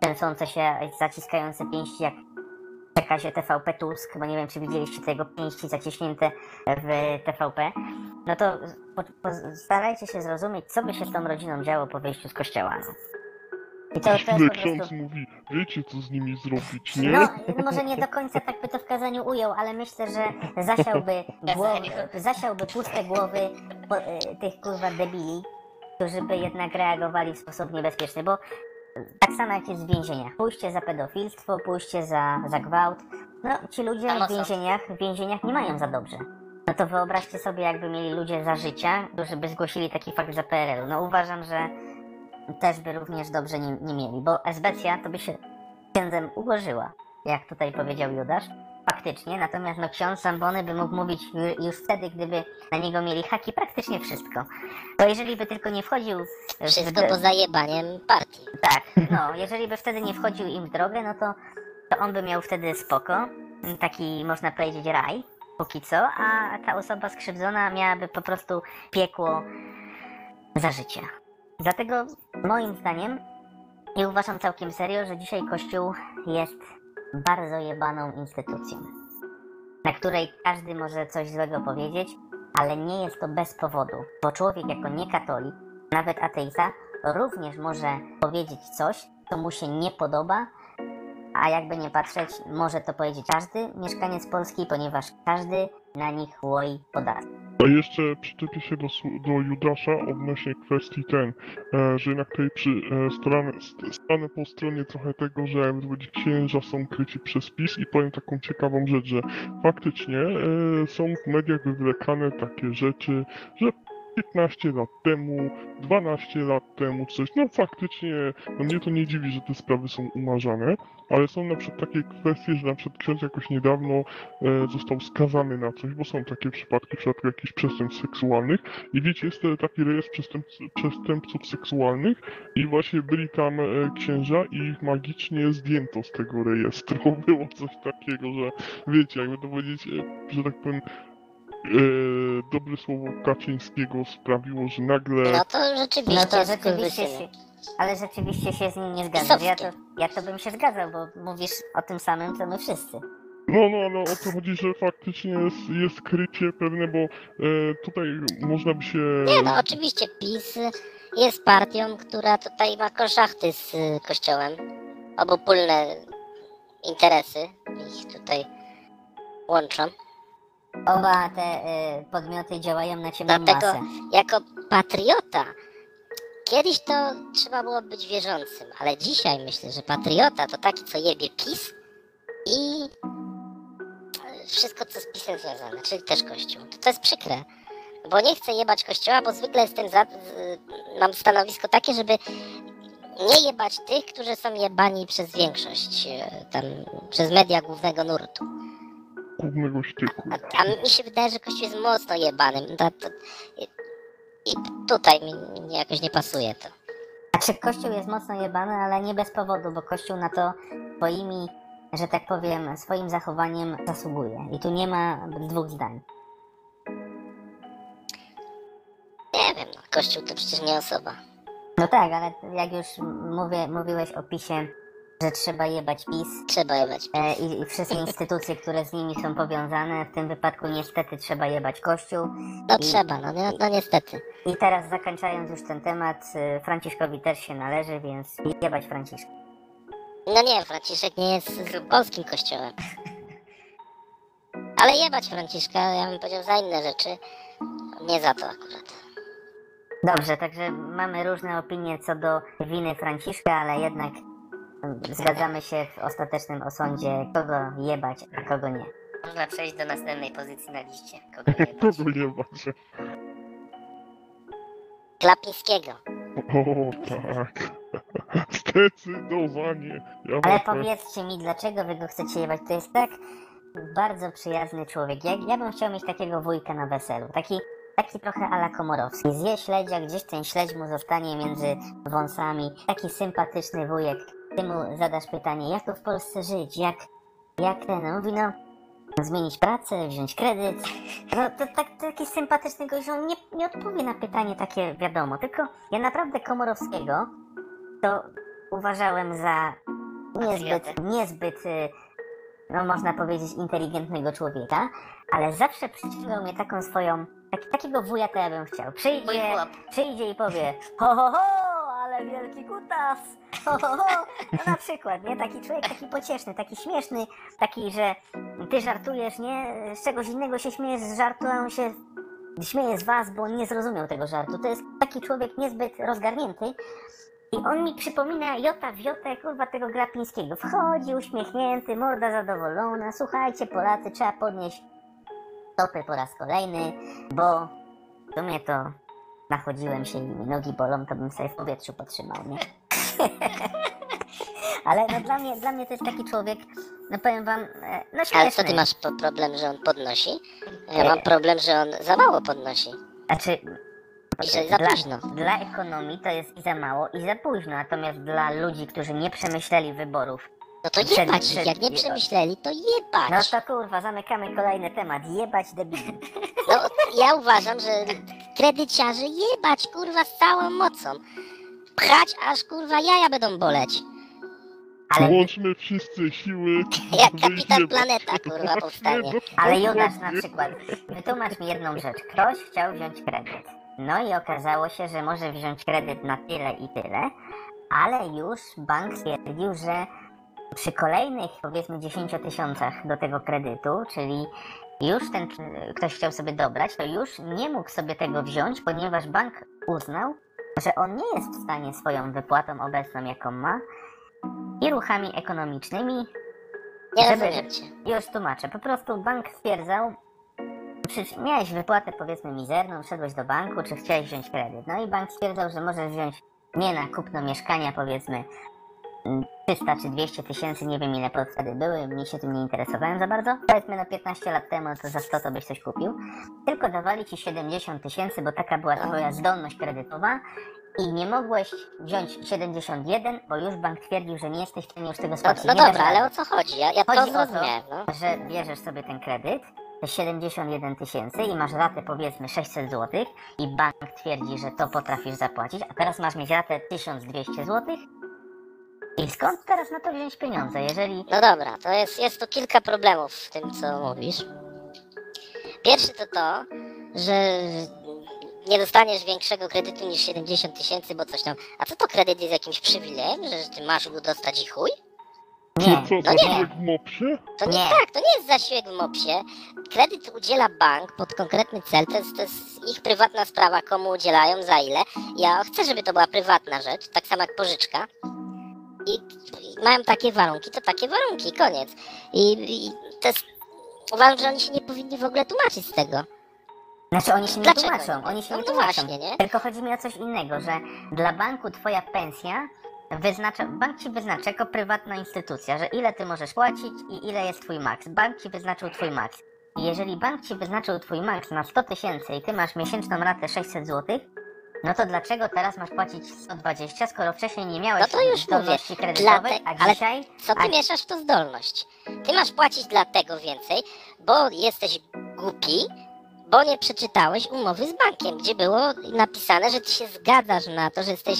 B: trzęsące się, zaciskające pięści jak w przekazie TVP Tusk, bo nie wiem, czy widzieliście te jego pięści zaciśnięte w TVP, no to po, po, starajcie się zrozumieć, co by się z tą rodziną działo po wyjściu z kościoła. I to, po
C: ksiądz
B: prostu...
C: mówi, wiecie co z nimi zrobić, nie?
B: No, może nie do końca tak by to w kazaniu ujął, ale myślę, że zasiałby, głowy, zasiałby puste głowy po, e, tych kurwa debili, którzy by jednak reagowali w sposób niebezpieczny, bo tak samo jak jest w więzieniach. Pójście za pedofilstwo, pójście za, za gwałt. No, ci ludzie w więzieniach, w więzieniach nie mają za dobrze. No to wyobraźcie sobie, jakby mieli ludzie za życia, którzy by zgłosili taki fakt za PRL-u. No uważam, że też by również dobrze nie, nie mieli, bo esbecja to by się księdzem ułożyła, jak tutaj powiedział Judasz. Faktycznie, natomiast no ksiądz Zambony by mógł mówić ju- już wtedy, gdyby na niego mieli haki, praktycznie wszystko. Bo jeżeli by tylko nie wchodził w,
A: Wszystko poza jebaniem partii.
B: tak, no, jeżeli by wtedy nie wchodził im w drogę, no to, to on by miał wtedy spoko, taki można powiedzieć raj, póki co, a ta osoba skrzywdzona miałaby po prostu piekło za życia. Dlatego moim zdaniem, i uważam całkiem serio, że dzisiaj Kościół jest bardzo jebaną instytucją, na której każdy może coś złego powiedzieć, ale nie jest to bez powodu, bo człowiek jako niekatolik, nawet ateista, również może powiedzieć coś, co mu się nie podoba, a jakby nie patrzeć, może to powiedzieć każdy mieszkaniec Polski, ponieważ każdy na nich łoi podatki.
C: A jeszcze przyczepię się do, do Judasza odnośnie kwestii ten, e, że jednak tutaj przy, e, po stronie trochę tego, że jakby księża są kryci przez PiS i powiem taką ciekawą rzecz, że faktycznie e, są w mediach wywlekane takie rzeczy, że 15 lat temu, 12 lat temu coś, no faktycznie, no mnie to nie dziwi, że te sprawy są umarzane, ale są na przykład takie kwestie, że na przykład ksiądz jakoś niedawno e, został skazany na coś, bo są takie przypadki, w przypadku jakichś przestępstw seksualnych i wiecie, jest taki rejestr przestępc przestępców seksualnych i właśnie byli tam e, księża i ich magicznie zdjęto z tego rejestru. Było coś takiego, że wiecie, jakby to powiedzieć, e, że tak powiem, e, dobre słowo Kaczyńskiego sprawiło, że nagle...
A: No to rzeczywiście
B: No to rzeczywiście się, ale rzeczywiście się z nim nie zgadzam. Ja to, ja to bym się zgadzał, bo mówisz o tym samym, co my wszyscy.
C: No, no, ale o to chodzi, że faktycznie jest, jest krycie pewne, bo e, tutaj można by się...
A: Nie no, oczywiście PiS jest partią, która tutaj ma konszachty z y, Kościołem. Obopólne interesy ich tutaj łączą.
B: Oba te y, podmioty działają na ciemną
A: Dlatego
B: masę.
A: jako patriota kiedyś to trzeba było być wierzącym, ale dzisiaj myślę, że patriota to taki, co jebie PiS i wszystko, co z PiSem związane, czyli też Kościół. To, to jest przykre, bo nie chcę jebać Kościoła, bo zwykle jestem za, z, mam stanowisko takie, żeby nie jebać tych, którzy są jebani przez większość, e, tam, przez media głównego nurtu.
C: Głównego.
A: A, mi się wydaje, że Kościół jest mocno jebanym. To, to, i, I tutaj mi, mi jakoś nie pasuje to.
B: Znaczy Kościół jest mocno jebany, ale nie bez powodu, bo Kościół na to swoimi, że tak powiem, swoim zachowaniem zasługuje. I tu nie ma dwóch zdań.
A: Nie wiem, no, Kościół to przecież nie osoba.
B: No tak, ale jak już mówię, mówiłeś o PiSie, że trzeba jebać PiS
A: Trzeba jebać.
B: e, i, i wszystkie instytucje, które z nimi są powiązane, w tym wypadku niestety trzeba jebać Kościół.
A: No
B: I-
A: trzeba, no, no, no niestety.
B: I teraz zakończając już ten temat, e, Franciszkowi też się należy, więc jebać Franciszka.
A: No nie, Franciszek nie jest z polskim kościołem. Ale jebać Franciszka, ja bym powiedział za inne rzeczy. Nie za to akurat.
B: Dobrze, także mamy różne opinie co do winy Franciszka, ale jednak zgadzamy się w ostatecznym osądzie, kogo jebać, a kogo nie.
D: Można przejść do następnej pozycji na liście. Kogo nie jebać.
C: Kogo?
A: Klapińskiego.
C: O, tak. Zdecydowanie. Ja
B: Ale powiedzcie mi, dlaczego wy go chcecie jebać? To jest tak bardzo przyjazny człowiek. Ja, ja bym chciał mieć takiego wujka na weselu. Taki, taki trochę ala Komorowski. Zje śledzia, gdzieś ten śledź mu zostanie między wąsami. Taki sympatyczny wujek. Ty mu zadasz pytanie, jak tu w Polsce żyć? Jak, jak ten? On mówi, no, zmienić pracę, wziąć kredyt. No to tak, taki sympatyczny gość, on nie, nie odpowie na pytanie takie wiadomo. Tylko ja naprawdę Komorowskiego to uważałem za niezbyt, niezbyt, y, no można powiedzieć, inteligentnego człowieka, ale zawsze przyciągał mnie taką swoją, tak, takiego wuja to ja bym chciał. Przyjdzie, przyjdzie i powie, ho ho ho, ale wielki kutas, ho ho ho. No na przykład, nie? Taki człowiek, taki pocieszny, taki śmieszny, taki, że ty żartujesz, nie? Z czegoś innego się śmiejesz z żartu, a on się śmieje z was, bo on nie zrozumiał tego żartu. To jest taki człowiek niezbyt rozgarnięty, i on mi przypomina Jota w Jotę, kurwa, tego Grapińskiego. Wchodzi uśmiechnięty, morda zadowolona. Słuchajcie, Polacy, trzeba podnieść stopy po raz kolejny, bo w sumie to nachodziłem się i mi nogi bolą, to bym sobie w powietrzu potrzymał, nie? Ale no dla mnie, dla mnie to jest taki człowiek, no powiem wam, e, no śmieszny.
A: Ale co ty masz po problem, że on podnosi? Ja mam problem, że on za mało podnosi.
B: Znaczy,
A: I że za
B: dla,
A: późno.
B: dla ekonomii to jest i za mało, i za późno. Natomiast dla ludzi, którzy nie przemyśleli wyborów,
A: No to
B: Przed-
A: jebać ich,
B: przed-
A: jak nie przemyśleli, to
B: No
A: jebać.
B: to kurwa, zamykamy kolejny temat. Jebać debili.
A: No ja uważam, że kredyciarzy jebać kurwa z całą mocą. Pchać aż kurwa jaja będą boleć.
B: Ale,
C: Łączmy wszyscy siły.
A: Jak kapitan. Planeta, kurwa, powstanie.
B: ale Judasz na przykład. Wytłumacz mi jedną rzecz. Ktoś chciał wziąć kredyt. No i okazało się, że może wziąć kredyt na tyle i tyle, ale już bank stwierdził, że przy kolejnych powiedzmy 10 tysiącach do tego kredytu, czyli już ten ktoś chciał sobie dobrać, to już nie mógł sobie tego wziąć, ponieważ bank uznał, że on nie jest w stanie swoją wypłatą obecną, jaką ma, i ruchami ekonomicznymi
A: Nie
B: Żeby- już tłumaczę. Po prostu bank stwierdzał, czy miałeś wypłatę powiedzmy mizerną, szedłeś do banku, czy chciałeś wziąć kredyt. No i bank stwierdzał, że możesz wziąć nie na kupno mieszkania powiedzmy 300 czy 200 tysięcy, nie wiem ile wtedy były, mnie się tym nie interesowałem za bardzo. Powiedzmy no 15 lat temu, to za 100 to byś coś kupił. Tylko dawali ci 70 tysięcy, bo taka była twoja zdolność kredytowa i nie mogłeś wziąć 71, bo już bank twierdził, że nie jesteś w stanie już tego
A: No,
B: spłacić.
A: no
B: dasz
A: dobra, ale o co chodzi? Ja, ja to
B: Chodzi to,
A: zrozumiałem, no.
B: że bierzesz sobie ten kredyt, te 71 tysięcy i masz ratę powiedzmy 600 zł i bank twierdzi, że to potrafisz zapłacić, a teraz masz mieć ratę 1200 zł I skąd teraz na to wziąć pieniądze, jeżeli...
A: No dobra, to jest, jest tu kilka problemów w tym, co mówisz. Pierwszy to to, że nie dostaniesz większego kredytu niż 70 tysięcy, bo coś tam. A co to kredyt jest jakimś przywilejem, że ty masz go dostać i chuj?
B: Nie,
C: Co,
A: no
C: zasiłek w mopsie?
A: To nie,
B: Nie.
A: tak, to nie jest zasiłek w MOPS-ie. Kredyt udziela bank pod konkretny cel, to jest, to jest ich prywatna sprawa, komu udzielają, za ile. Ja chcę, żeby to była prywatna rzecz, tak samo jak pożyczka. I, i mają takie warunki, to takie warunki, koniec. I, i to jest, uważam, że oni się nie powinni w ogóle tłumaczyć z tego.
B: Znaczy oni się nie
A: Dlaczego?
B: tłumaczą, oni się
A: No
B: nie tłumaczą.
A: właśnie, nie?
B: Tylko chodzi mi o coś innego, że dla banku twoja pensja wyznacza, bank ci wyznacza jako prywatna instytucja, że ile ty możesz płacić i ile jest twój maks. Bank ci wyznaczył twój maks. I jeżeli bank ci wyznaczył twój maks na 100 tysięcy i ty masz miesięczną ratę 600 zł, no to dlaczego teraz masz płacić 120, skoro wcześniej nie miałeś
A: No to już
B: zdolności
A: mówię,
B: kredytowej,
A: dlate-
B: a
A: ale
B: dzisiaj...
A: Co ty
B: a,
A: mieszasz w to zdolność? Ty masz płacić dlatego więcej, bo jesteś głupi, bo nie przeczytałeś umowy z bankiem, gdzie było napisane, że ty się zgadzasz na to, że jesteś,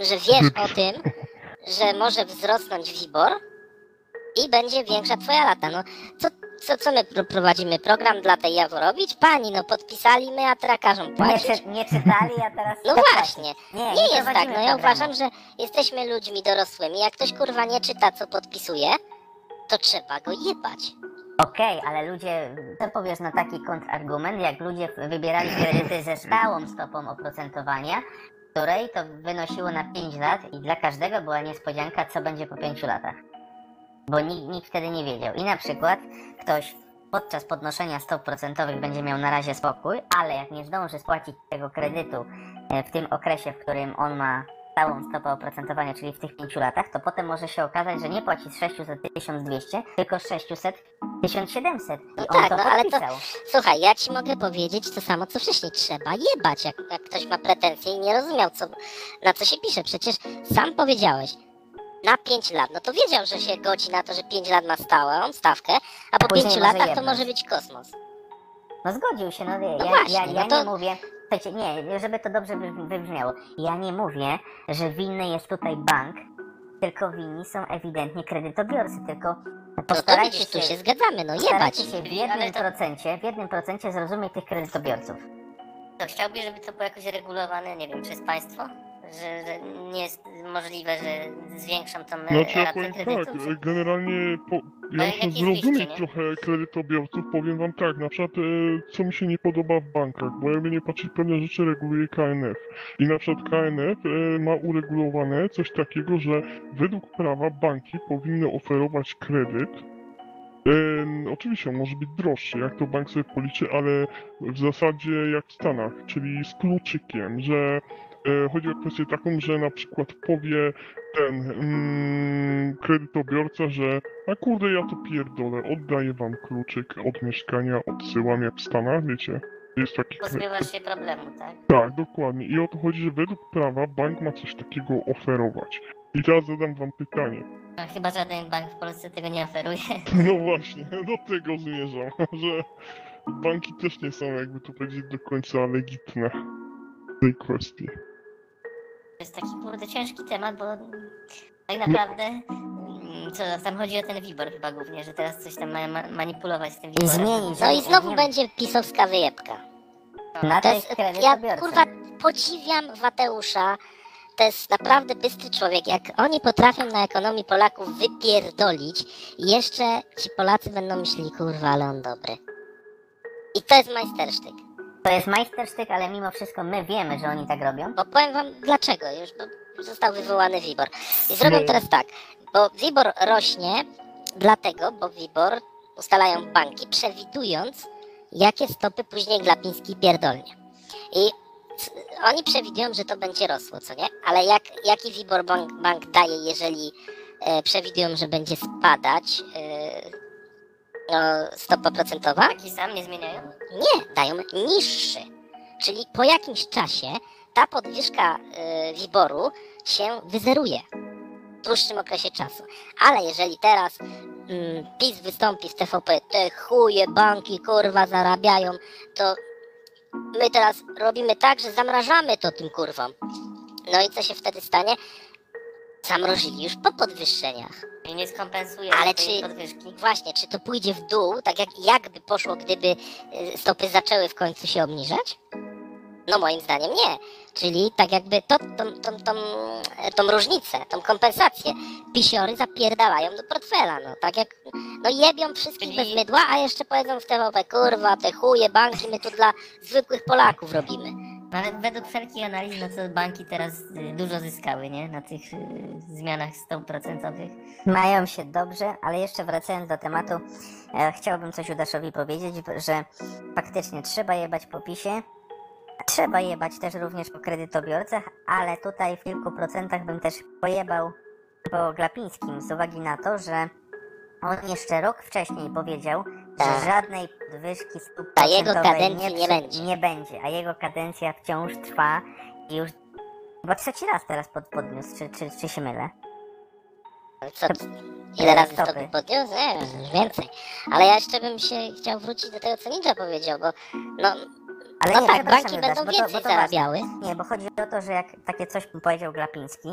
A: że wiesz o tym, że może wzrosnąć WIBOR i będzie większa twoja rata. No, co, co, co my pro- prowadzimy? Program dla tej Jaworowić? Pani, no podpisali my, a
B: nie,
A: płacić.
B: czy, nie czytali, a teraz...
A: No właśnie.
B: płacić. Nie,
A: Nie jest tak, no ja
B: programu.
A: uważam, że jesteśmy ludźmi dorosłymi. Jak ktoś kurwa nie czyta, co podpisuje, to trzeba go jebać.
B: Okej, ale ludzie, co powiesz na taki kontrargument, jak ludzie wybierali kredyty ze stałą stopą oprocentowania, której to wynosiło na 5 lat i dla każdego była niespodzianka, co będzie po 5 latach. Bo nikt, nikt wtedy nie wiedział. I na przykład ktoś podczas podnoszenia stóp procentowych będzie miał na razie spokój, ale jak nie zdąży spłacić tego kredytu e, w tym okresie, w którym on ma stałą stopę oprocentowania, czyli w tych 5 latach, to potem może się okazać, że nie płaci z 600 1200, tylko z 600 1700. I
A: No
B: on
A: tak,
B: to
A: no ale to-. Słuchaj, ja ci mogę powiedzieć to samo, co wcześniej. Trzeba jebać, jak, jak ktoś ma pretensje i nie rozumiał, co, na co się pisze. Przecież sam powiedziałeś, na 5 lat, no to wiedział, że się godzi na to, że 5 lat ma stałą stawkę, a po
B: później
A: 5
B: może
A: latach to może być kosmos.
B: No zgodził się, no
A: No
B: ja,
A: właśnie,
B: ja, ja
A: no to-
B: nie mówię, słuchajcie, nie, żeby to dobrze wy- wybrzmiało, ja nie mówię, że winny jest tutaj bank, tylko winni są ewidentnie kredytobiorcy, tylko
A: No to
B: postarajcie
A: widzisz, tu
B: się,
A: zgadzamy, no jebać.
B: się w
D: Ale
B: jednym
D: to-
B: procencie, w jednym procencie zrozumieć tych kredytobiorców.
D: To chciałbyś, żeby to było jakoś regulowane, nie wiem, przez państwo? Że, że nie jest możliwe, że zwiększą tą e,
C: Znaczy ja
D: ratę
C: powiem tak,
D: kredytu? czy-
C: generalnie po, ja
D: jak
C: muszę zrozumieć
D: nie?
C: trochę kredytobiorców, powiem wam tak, na przykład e, co mi się nie podoba w bankach, bo jakby nie patrzeć pewne rzeczy reguluje KNF i na przykład KNF e, ma uregulowane coś takiego, że według prawa banki powinny oferować kredyt E, oczywiście on może być droższy, jak to bank sobie policzy, ale w zasadzie jak w Stanach, czyli z kluczykiem, że chodzi o kwestię taką, że na przykład powie ten mm, kredytobiorca, że a kurde ja to pierdolę, oddaję wam kluczyk od mieszkania, odsyłam jak w Stanach, wiecie. Jest taki.
D: Pozbywasz się problemu, tak?
C: Tak, dokładnie. I o to chodzi, że według prawa bank ma coś takiego oferować. I teraz zadam wam pytanie.
D: No, chyba żaden bank w Polsce tego nie oferuje.
C: No właśnie, do tego zmierzam, że banki też nie są, jakby to powiedzieć, do końca legitne w tej kwestii.
D: To jest taki kurde ciężki temat, bo tak naprawdę mm, co tam chodzi o ten WIBOR chyba głównie, że teraz coś tam ma, ma manipulować z tym
B: I
D: WIBORem.
B: zmienić.
A: No i znowu
B: nie-
A: będzie pisowska wyjebka.
B: Na
A: To
B: tych
A: jest, ja kurwa podziwiam Wateusza. To jest naprawdę bystry człowiek. Jak oni potrafią na ekonomii Polaków wypierdolić, jeszcze ci Polacy będą myśleli, kurwa, ale on dobry. I to jest majstersztyk.
B: To jest majstersztyk, ale mimo wszystko my wiemy, że oni tak robią.
A: Bo powiem wam dlaczego już, bo został wywołany WIBOR. I zrobią
C: No.
A: teraz tak, bo WIBOR rośnie dlatego, bo WIBOR ustalają banki, przewidując, jakie stopy później Glapiński pierdolnie. I c- oni przewidują, że to będzie rosło, co nie? Ale jak, jaki WIBOR bank, bank daje, jeżeli e, przewidują, że będzie spadać e, no, stopa procentowa?
D: Taki sam nie zmieniają?
A: Nie, dają niższy. Czyli po jakimś czasie ta podwyżka y, WIBOR-u się wyzeruje w dłuższym okresie czasu. Ale jeżeli teraz mm, PiS wystąpi w TVP, te chuje banki kurwa zarabiają, to my teraz robimy tak, że zamrażamy to tym kurwom. No i co się wtedy stanie? Zamrozili już po podwyższeniach.
D: I nie skompensuje
A: Ale czy-
D: podwyżki.
A: Właśnie, czy to pójdzie w dół, tak jak jakby poszło, gdyby y, stopy zaczęły w końcu się obniżać? No moim zdaniem nie. Czyli tak jakby to, tą, tą, tą, tą różnicę, tą kompensację pisiory zapierdalają do portfela, no tak jak, no jebią wszystkich
D: Czyli-
A: bez mydła, a jeszcze powiedzą w TVP, kurwa, te chuje banki my tu dla zwykłych Polaków robimy.
D: Według wszelkich analiz, no to banki teraz y, dużo zyskały, nie? Na tych y, zmianach stóp procentowych.
B: Mają się dobrze, ale jeszcze wracając do tematu, e, chciałbym coś Udaszowi powiedzieć, że faktycznie trzeba jebać po PiSie, trzeba jebać też również po kredytobiorcach, ale tutaj w kilku procentach bym też pojebał po Glapińskim z uwagi na to, że on jeszcze rok wcześniej powiedział,
A: Tak.
B: że żadnej podwyżki stóp
A: A jego kadencji nie
B: przy-
A: będzie.
B: nie będzie, a jego kadencja wciąż trwa i już chyba trzeci raz teraz pod, podniósł, czy, czy, czy się mylę?
A: Co, ile razy
B: stopy
A: podniósł? Nie wiem, już więcej. Ale ja jeszcze bym się chciał wrócić do tego, co Ninja powiedział, bo no,
B: Ale
A: no
B: nie,
A: tak, banki będą
B: bo to-
A: więcej
B: bo to ważne.
A: zarabiały.
B: Nie, bo chodzi o to, że jak takie coś powiedział Glapiński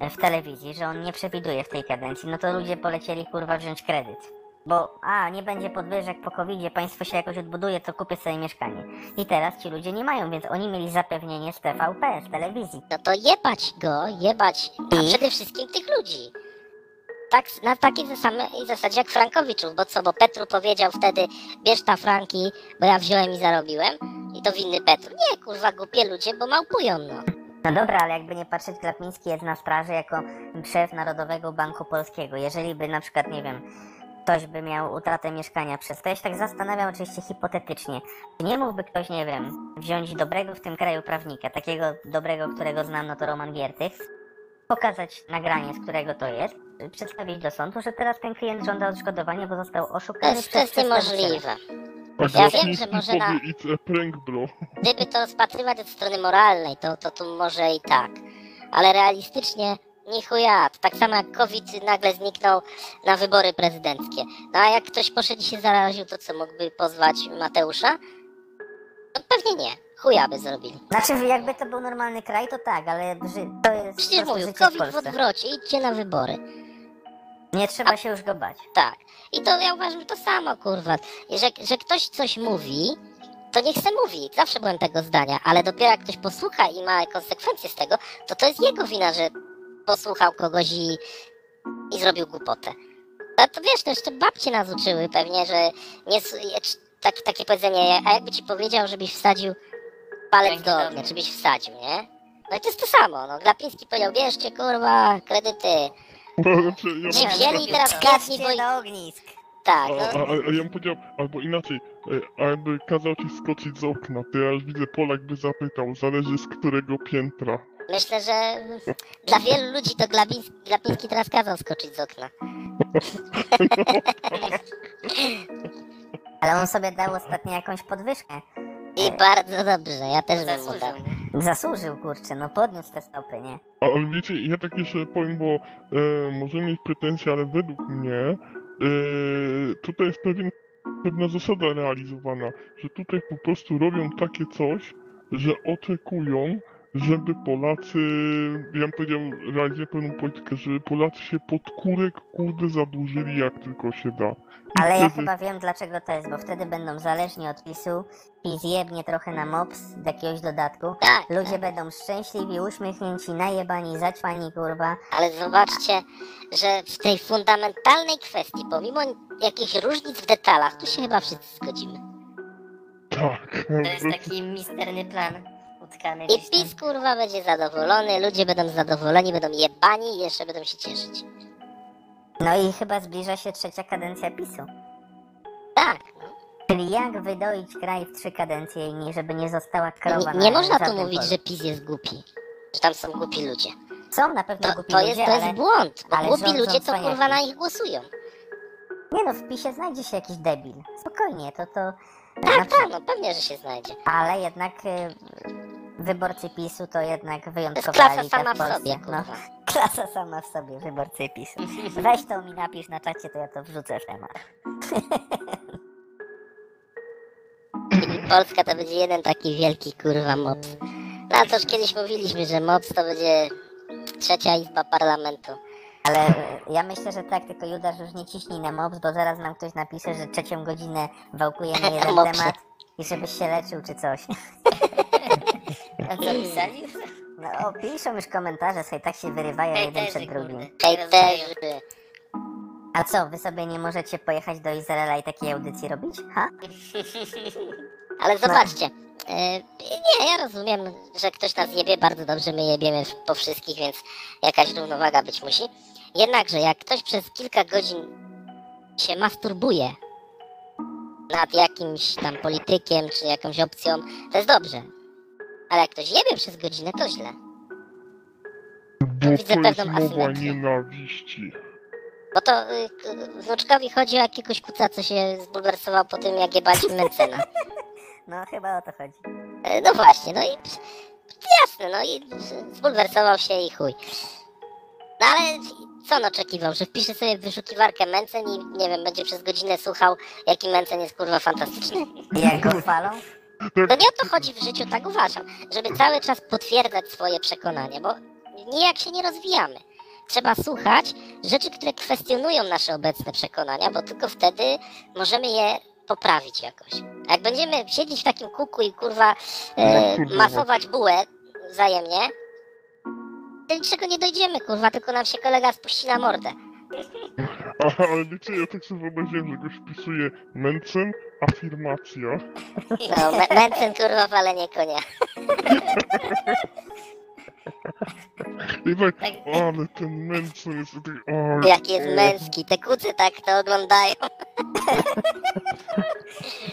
B: e, w telewizji, że on nie przewiduje w tej kadencji, no to ludzie polecieli kurwa wziąć kredyt. Bo a, nie będzie podwyżek po covid państwo się jakoś odbuduje, to kupię sobie mieszkanie. I teraz ci ludzie nie mają, więc oni mieli zapewnienie z TVP, z telewizji.
A: No to jebać go, jebać,
B: I?
A: przede wszystkim tych ludzi. Tak, na takiej samej zasadzie jak Frankowiczów, bo co, bo Petru powiedział wtedy, bierz ta Franki, bo ja wziąłem i zarobiłem. I to winny Petru. Nie, kurwa, głupie ludzie, bo małpują, no.
B: No dobra, ale jakby nie patrzeć, Glapiński jest na straży jako szef Narodowego Banku Polskiego. Jeżeli by na przykład, nie wiem, ktoś by miał utratę mieszkania przez to, ja się tak zastanawiam oczywiście hipotetycznie, czy nie mógłby ktoś, nie wiem, wziąć dobrego w tym kraju prawnika, takiego dobrego, którego znam, no to Roman Giertych, pokazać nagranie, z którego to jest, przedstawić do sądu, że teraz ten klient żąda odszkodowania, bo został
A: To
B: oszukany
A: jest, to
B: przez
A: jest
B: przedstawiciela.
A: niemożliwe. Ja wiem, że może na-. Gdyby to rozpatrywać od strony moralnej, to, to tu może i tak. Ale realistycznie nie chuja. To tak samo jak COVID nagle zniknął na wybory prezydenckie. No a jak ktoś poszedł i się zaraził, to co, mógłby pozwać Mateusza? No pewnie nie. Chuja by zrobili.
B: Znaczy, jakby to był normalny kraj, to tak, ale to jest
A: Przecież mówił,
B: w
A: COVID w
B: Polsce.
A: odwrocie, idźcie na wybory.
B: Nie trzeba się już go bać.
A: Tak. I to ja uważam, że to samo, kurwa. Że, że ktoś coś mówi, to niech se mówi. Zawsze byłem tego zdania, ale dopiero jak ktoś posłucha i ma konsekwencje z tego, to to jest jego wina, że posłuchał kogoś i, i zrobił głupotę. A to wiesz, to jeszcze babcie nas uczyły pewnie, że nie, tak, takie powiedzenie, a jakby ci powiedział, żebyś wsadził palec do ognia, żebyś wsadził, nie? No i to jest to samo, no. Glapiński powiedział, bierzcie, kurwa, kredyty.
C: Znaczy, ja
A: Ci
C: bym-
A: wzięli i teraz gadnij, bo...
B: Do ognisk.
A: Tak,
C: A,
A: no.
C: a, a ja bym powiedział, albo inaczej, e, a jakby kazał ci skoczyć z okna, to ja już widzę, Polak by zapytał, zależy z którego piętra.
A: Myślę, że dla wielu ludzi to Glapiński, Glapiński teraz kazał skoczyć z okna.
B: Ale on sobie dał ostatnio jakąś podwyżkę.
A: I bardzo dobrze, ja też bym mu
D: Zasłużył,
A: dał.
B: Zasłużył, kurczę, no podniósł te stopy, nie?
C: A, Ale wiecie, ja tak jeszcze powiem, bo e, może mieć pretensje, ale według mnie e, tutaj jest pewien, pewna zasada realizowana, że tutaj po prostu robią takie coś, że oczekują, żeby Polacy, ja bym powiedział, realizują pewną politykę, żeby Polacy się pod kurek kurde zadłużyli jak tylko się da. I
B: Ale ja
C: wtedy-
B: chyba wiem dlaczego to jest, bo wtedy będą zależni od PiSu, PiS jebnie trochę na MOPS z jakiegoś dodatku. Ludzie będą szczęśliwi, uśmiechnięci, najebani, zaćpani, kurwa.
A: ale zobaczcie, że w tej fundamentalnej kwestii, pomimo jakichś różnic w detalach, tu się chyba wszyscy zgodzimy.
C: Tak.
D: To jest taki misterny plan utkany
A: I. PiS kurwa będzie zadowolony, ludzie będą zadowoleni, będą jebani i jeszcze będą się cieszyć.
B: No i chyba zbliża się trzecia kadencja PiSu.
A: Tak, no.
B: Czyli jak wydoić kraj w trzy kadencje i nie, żeby nie została krowa
A: nie, nie
B: na
A: można tu mówić, że PiS jest głupi. Że tam są głupi ludzie.
B: Są na pewno
A: To,
B: głupi
A: to,
B: ludzie,
A: jest, to
B: ale...
A: jest błąd, bo
B: ale
A: głupi ludzie to kurwa na nich głosują.
B: Nie no, w PiSie znajdzie się jakiś debil. Spokojnie, to to...
A: Tak, tak, no pewnie, że się znajdzie.
B: Ale jednak y, wyborcy PiSu to jednak wyjątkowa
A: klasa
B: elita
A: sama
B: w Polsce.
A: sobie,
B: no, klasa sama w sobie, wyborcy PiSu. Weź to mi napisz na czacie, to ja to wrzucę w temat.
A: Polska to będzie jeden taki wielki kurwa mops. No ale to już kiedyś mówiliśmy, że mops to będzie trzecia izba parlamentu.
B: Ale e, ja myślę, że tak, tylko Judasz już nie ciśnij na mops, bo zaraz nam ktoś napisze, że trzecią godzinę wałkujemy jeden temat i żebyś się leczył czy coś.
D: A co pisali?
B: No o, piszą już komentarze, słuchaj, tak się wyrywają jeden przed drugim.
A: Hejterzy.
B: A co, wy sobie nie możecie pojechać do Izraela i takiej audycji robić? Ha?
A: Ale zobaczcie. e, Nie, ja rozumiem, że ktoś nas jebie bardzo dobrze, my jebiemy po wszystkich, więc jakaś równowaga być musi. Jednakże, jak ktoś przez kilka godzin się masturbuje nad jakimś tam politykiem czy jakąś opcją, to jest dobrze. Ale jak ktoś jebie przez godzinę, to źle.
C: Bo
A: widzę
C: to jest
A: pewną
C: mowa
A: asymetrię.
C: nienawiści.
A: Bo to y, k- wnuczkowi chodzi o jakiegoś kuca, co się zbulwersował po tym, jak jebaliśmy Mencena.
B: No chyba o to chodzi.
A: E, No właśnie, no i pff, jasne, no i zbulwersował się i chuj. No ale co on oczekiwał, że wpisze sobie w wyszukiwarkę Mencen i nie wiem, będzie przez godzinę słuchał, jaki Mencen jest kurwa fantastyczny?
B: I jak go chwalą?
A: No nie o to chodzi w życiu, tak uważam, żeby cały czas potwierdzać swoje przekonania, bo nijak się nie rozwijamy. Trzeba słuchać rzeczy, które kwestionują nasze obecne przekonania, bo tylko wtedy możemy je poprawić jakoś. A jak będziemy siedzieć w takim kuku i kurwa e,
C: No,
A: masować bułę wzajemnie, to niczego nie dojdziemy, kurwa, tylko nam się kolega spuści na mordę.
C: Aha, ale wiecie, ja tak sobie wyobraziłem, że goś wpisuje Mencen, afirmacja.
A: No, me- Mencen kurwa walenie konia.
C: I tak,
D: Tak.
C: ale ten Mencen jest taki, o,
A: Jaki jest męski, te kucy tak to oglądają.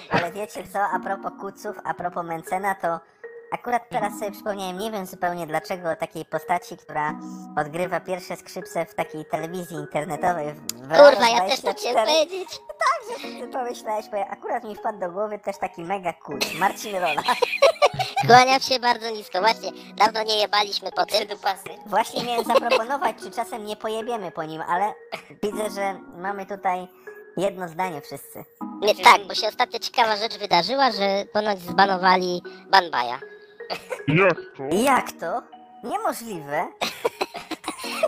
B: Ale wiecie co, a propos kuców, a propos Mencena, to akurat teraz sobie przypomniałem, nie wiem zupełnie dlaczego, o takiej postaci, która odgrywa pierwsze skrzypce w takiej telewizji internetowej.
A: Kurwa, ja też to
B: 24.
A: chciałem powiedzieć.
B: Ty pomyślałeś, bo akurat mi wpadł do głowy też taki mega kuc, Marcin Rola.
A: Kłaniam się bardzo nisko. Właśnie, dawno nie jebaliśmy po tym.
D: Przydupasy.
B: Właśnie miałem zaproponować, czy czasem nie pojebiemy po nim, ale widzę, że mamy tutaj jedno zdanie wszyscy.
A: Nie, tak, bo się ostatnio ciekawa rzecz wydarzyła, że ponoć zbanowali Banbaja.
C: Jak to?
B: Jak to? Niemożliwe.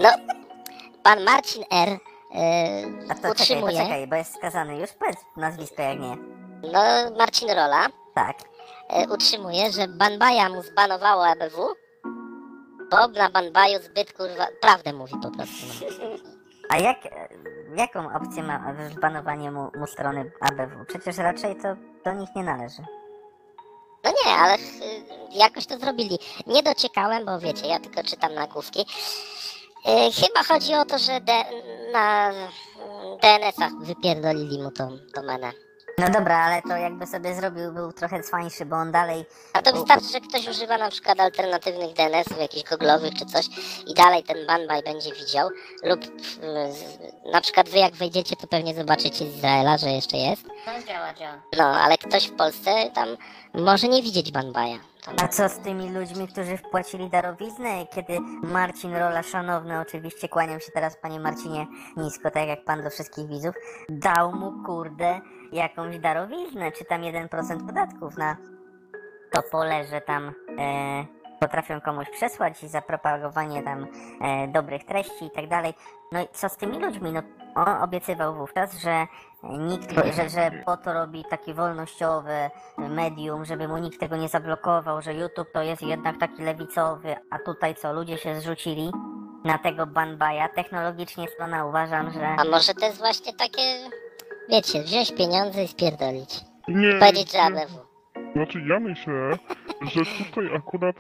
A: No, pan Marcin R. E,
B: A to czekaj,
A: utrzymuje,
B: poczekaj, bo jest skazany. Już powiedz nazwisko jak nie.
A: no Marcin Rola
B: Tak.
A: e, utrzymuje, że Banbaja mu zbanowało ABW, bo na Banbaju zbyt kurwa, prawdę mówi po prostu. No.
B: A jak, jaką opcję ma zbanowanie mu, mu strony ABW? Przecież raczej to do nich nie należy.
A: No nie, ale y, jakoś to zrobili. Nie dociekałem, bo wiecie, ja tylko czytam nagłówki. Y, chyba chodzi o to, że de, na mm, DNS-ach wypierdolili mu tą domenę.
B: No dobra, ale to jakby sobie zrobił, był trochę cwańszy, bo on dalej...
A: A to wystarczy, że ktoś używa na przykład alternatywnych DNS-ów, jakichś googlowych czy coś i dalej ten banbaj będzie widział. Lub z- na przykład wy jak wejdziecie, to pewnie zobaczycie z Izraela, że jeszcze jest.
D: No działa, działa.
A: No, ale ktoś w Polsce tam może nie widzieć banbaja.
B: A co z tymi ludźmi, którzy wpłacili darowiznę? Kiedy Marcin Rola, szanowny, oczywiście kłaniam się teraz panie Marcinie nisko, tak jak pan do wszystkich widzów, dał mu kurde jakąś darowiznę, czy tam 1% podatków na to pole, że tam e, potrafią komuś przesłać i za propagowanie tam e, dobrych treści i tak dalej. No i co z tymi ludźmi? No on obiecywał wówczas, że nikt, że, że po to robi takie wolnościowe medium, żeby mu nikt tego nie zablokował, że YouTube to jest jednak taki lewicowy, a tutaj co, ludzie się zrzucili na tego banbaja. Technologicznie strona uważam, że...
A: A może to jest właśnie takie, wiecie, wziąć pieniądze i spierdolić.
C: Nie,
A: Powiedzieć, że
C: nie.
A: ABW.
C: Znaczy ja myślę, że tutaj akurat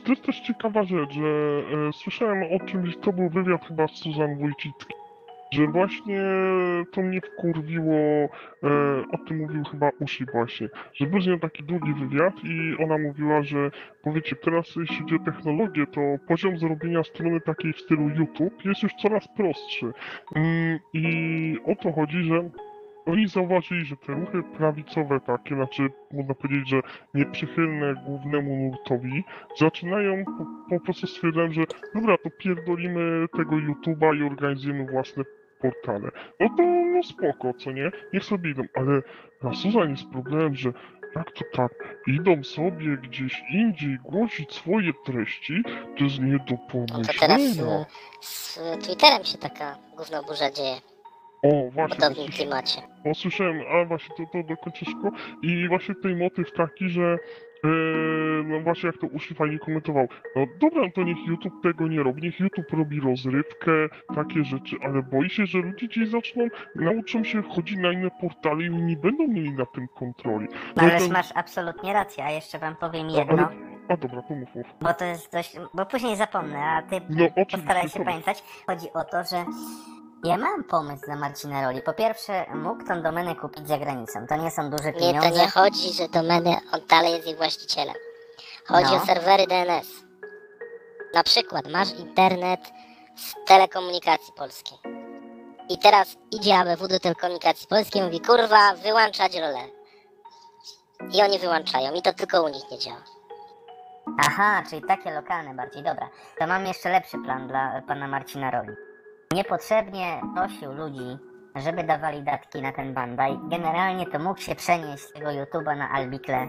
C: to jest też ciekawa rzecz, że e, słyszałem o czymś, to był wywiad chyba z Suzan Wójcicki, że właśnie to mnie wkurwiło, e, o tym mówił chyba Usi właśnie, że był z nią taki długi wywiad i ona mówiła, że powiecie, teraz jeśli chodzi o technologię, to poziom zrobienia strony takiej w stylu YouTube jest już coraz prostszy. Mm, I o to chodzi, że oni zauważyli, że te ruchy prawicowe takie, znaczy można powiedzieć, że nieprzychylne głównemu nurtowi, zaczynają po, po prostu stwierdzać, że dobra, to pierdolimy tego YouTube'a i organizujemy własne portale. No to no spoko, co nie? Niech sobie idą, ale na Suzan jest problem, że Jak to tak? Idą sobie gdzieś indziej głosić swoje treści? To jest nie do
A: No to teraz
C: pomyślenia.
A: y, z Twitterem się taka gówno burza dzieje
C: O,
A: w
C: właśnie,
A: podobnym
C: posłyszałem,
A: klimacie.
C: posłyszałem, a właśnie to, to dokończę szybko. I właśnie tutaj motyw taki, że e, no właśnie jak to Uszy fajnie komentował. No dobra, to niech YouTube tego nie robi, niech YouTube robi rozrywkę, takie rzeczy, ale boi się, że ludzie gdzieś zaczną, nauczą się wchodzić na inne portale i nie będą mieli na tym kontroli.
B: No ależ
C: to-
B: masz absolutnie rację, a jeszcze wam powiem
C: No,
B: jedno,
C: ale- A dobra, to mów, mów.
B: bo to jest dość, bo później zapomnę, a ty
C: No
B: postaraj się pamiętać. Chodzi o to, że ja mam pomysł na Marcina Roli. Po pierwsze, mógł tą domenę kupić za granicą. To nie są duże
A: Nie,
B: pieniądze.
A: to nie chodzi, że domeny, on dalej jest jej właścicielem. Chodzi
B: No.
A: o serwery DNS. Na przykład masz internet z telekomunikacji polskiej. I teraz idzie ABW do telekomunikacji polskiej i mówi, kurwa, wyłączać rolę. I oni wyłączają. I to tylko u nich nie działa.
B: Aha, czyli takie lokalne bardziej. Dobra, to mam jeszcze lepszy plan dla pana Marcina Roli. Niepotrzebnie prosił ludzi, żeby dawali datki na ten bandaj. Generalnie to mógł się przenieść z tego YouTube'a na Albikle.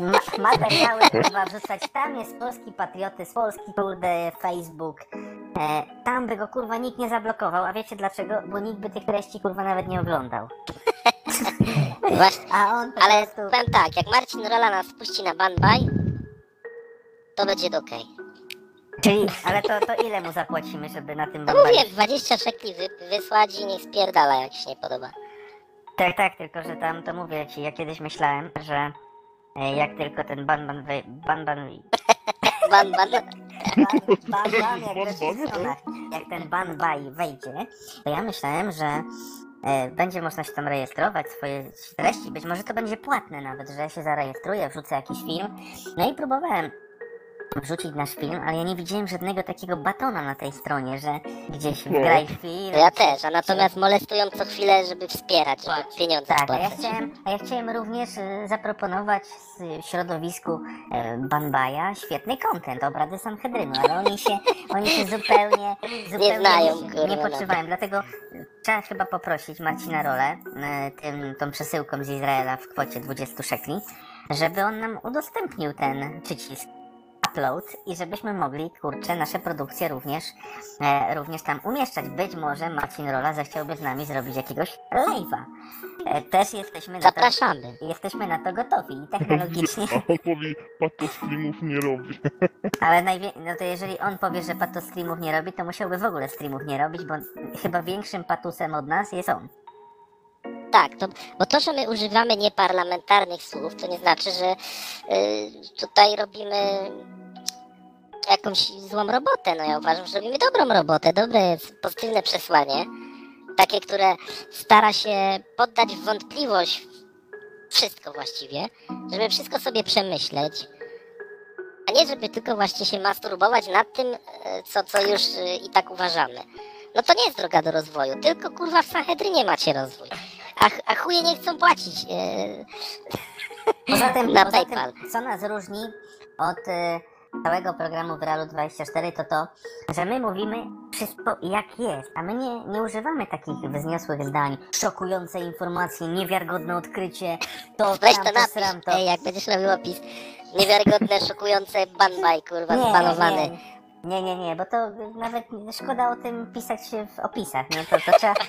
B: Ma materiały kurwa wrzucać. Tam jest polski patriotyzm, polski kurde Facebook. E, tam by go kurwa nikt nie zablokował, a wiecie dlaczego? Bo nikt by tych treści kurwa nawet nie oglądał.
A: Właśnie.
B: A on
A: Ale
B: prostu...
A: powiem tak, jak Marcin Rola nas puści na banbaj, to będzie okej.
B: Czyli, ale to, to ile mu zapłacimy, żeby na tym
A: No mówię, 20 szekli wy, wysłać i niech spierdala, jak się nie podoba.
B: Tak, tak, tylko że tam to mówię ci, ja kiedyś myślałem, że e, jak tylko ten ban ban wej- ban ban
A: Ban, ban,
B: ban, ban, ban jak
C: Ban,
B: we wszystkich
C: ban.
B: stronach, jak ten ban baj wejdzie, to ja myślałem, że e, będzie można się tam rejestrować, swoje treści, być może to będzie płatne nawet, że ja się zarejestruję, wrzucę jakiś film, no i próbowałem wrzucić nasz film, ale ja nie widziałem żadnego takiego batona na tej stronie, że gdzieś wgraj film.
A: to ja też, a natomiast molestują co chwilę, żeby wspierać, żeby pieniądze
B: Tak, a ja chciałem, a ja chciałem również e, zaproponować środowisku e, Banbaja świetny content, obrady Sanhedrynu, ale oni się, oni się zupełnie, zupełnie
A: znają,
B: nie,
A: kurwa,
B: nie
A: to.
B: podszywają, dlatego trzeba chyba poprosić Marcina Rolę e, tym, tą przesyłką z Izraela w kwocie 20 szekli, żeby on nam udostępnił ten przycisk upload i żebyśmy mogli, kurczę, nasze produkcje również, e, również tam umieszczać. Być może Marcin Rola zechciałby z nami zrobić jakiegoś live'a. E, też jesteśmy na, to,
A: Zapraszamy.
B: jesteśmy na to gotowi i technologicznie,
C: A on powie, pato streamów nie robi.
B: ale najwie- no to jeżeli on powie, że pato streamów nie robi, to musiałby w ogóle streamów nie robić, bo chyba większym patusem od nas jest on.
A: Tak, to, bo to, że my używamy nieparlamentarnych słów, to nie znaczy, że y, tutaj robimy jakąś złą robotę. No ja uważam, że robimy dobrą robotę, dobre pozytywne przesłanie, takie, które stara się poddać w wątpliwość wszystko właściwie, żeby wszystko sobie przemyśleć, a nie żeby tylko właśnie się masturbować nad tym, e, co, co już e, i tak uważamy. No to nie jest droga do rozwoju, tylko kurwa w Sanhedrynie macie rozwój. A, a chuje nie chcą płacić. E,
B: Poza tym,
A: Na
B: poza tym
A: PayPal.
B: co nas różni od całego programu Wyralu 24, to to, że my mówimy wszystko jak jest, a my nie, nie używamy takich wzniosłych zdań, szokujące informacje, niewiarygodne odkrycie, to
A: weź
B: tam,
A: to napisz,
B: to...
A: ej, jak będziesz robił opis. Niewiarygodne, szokujące, banbaj, kurwa, zbanowany.
B: Nie, nie, nie, nie, bo to nawet szkoda o tym pisać się w opisach, nie? To, to trzeba...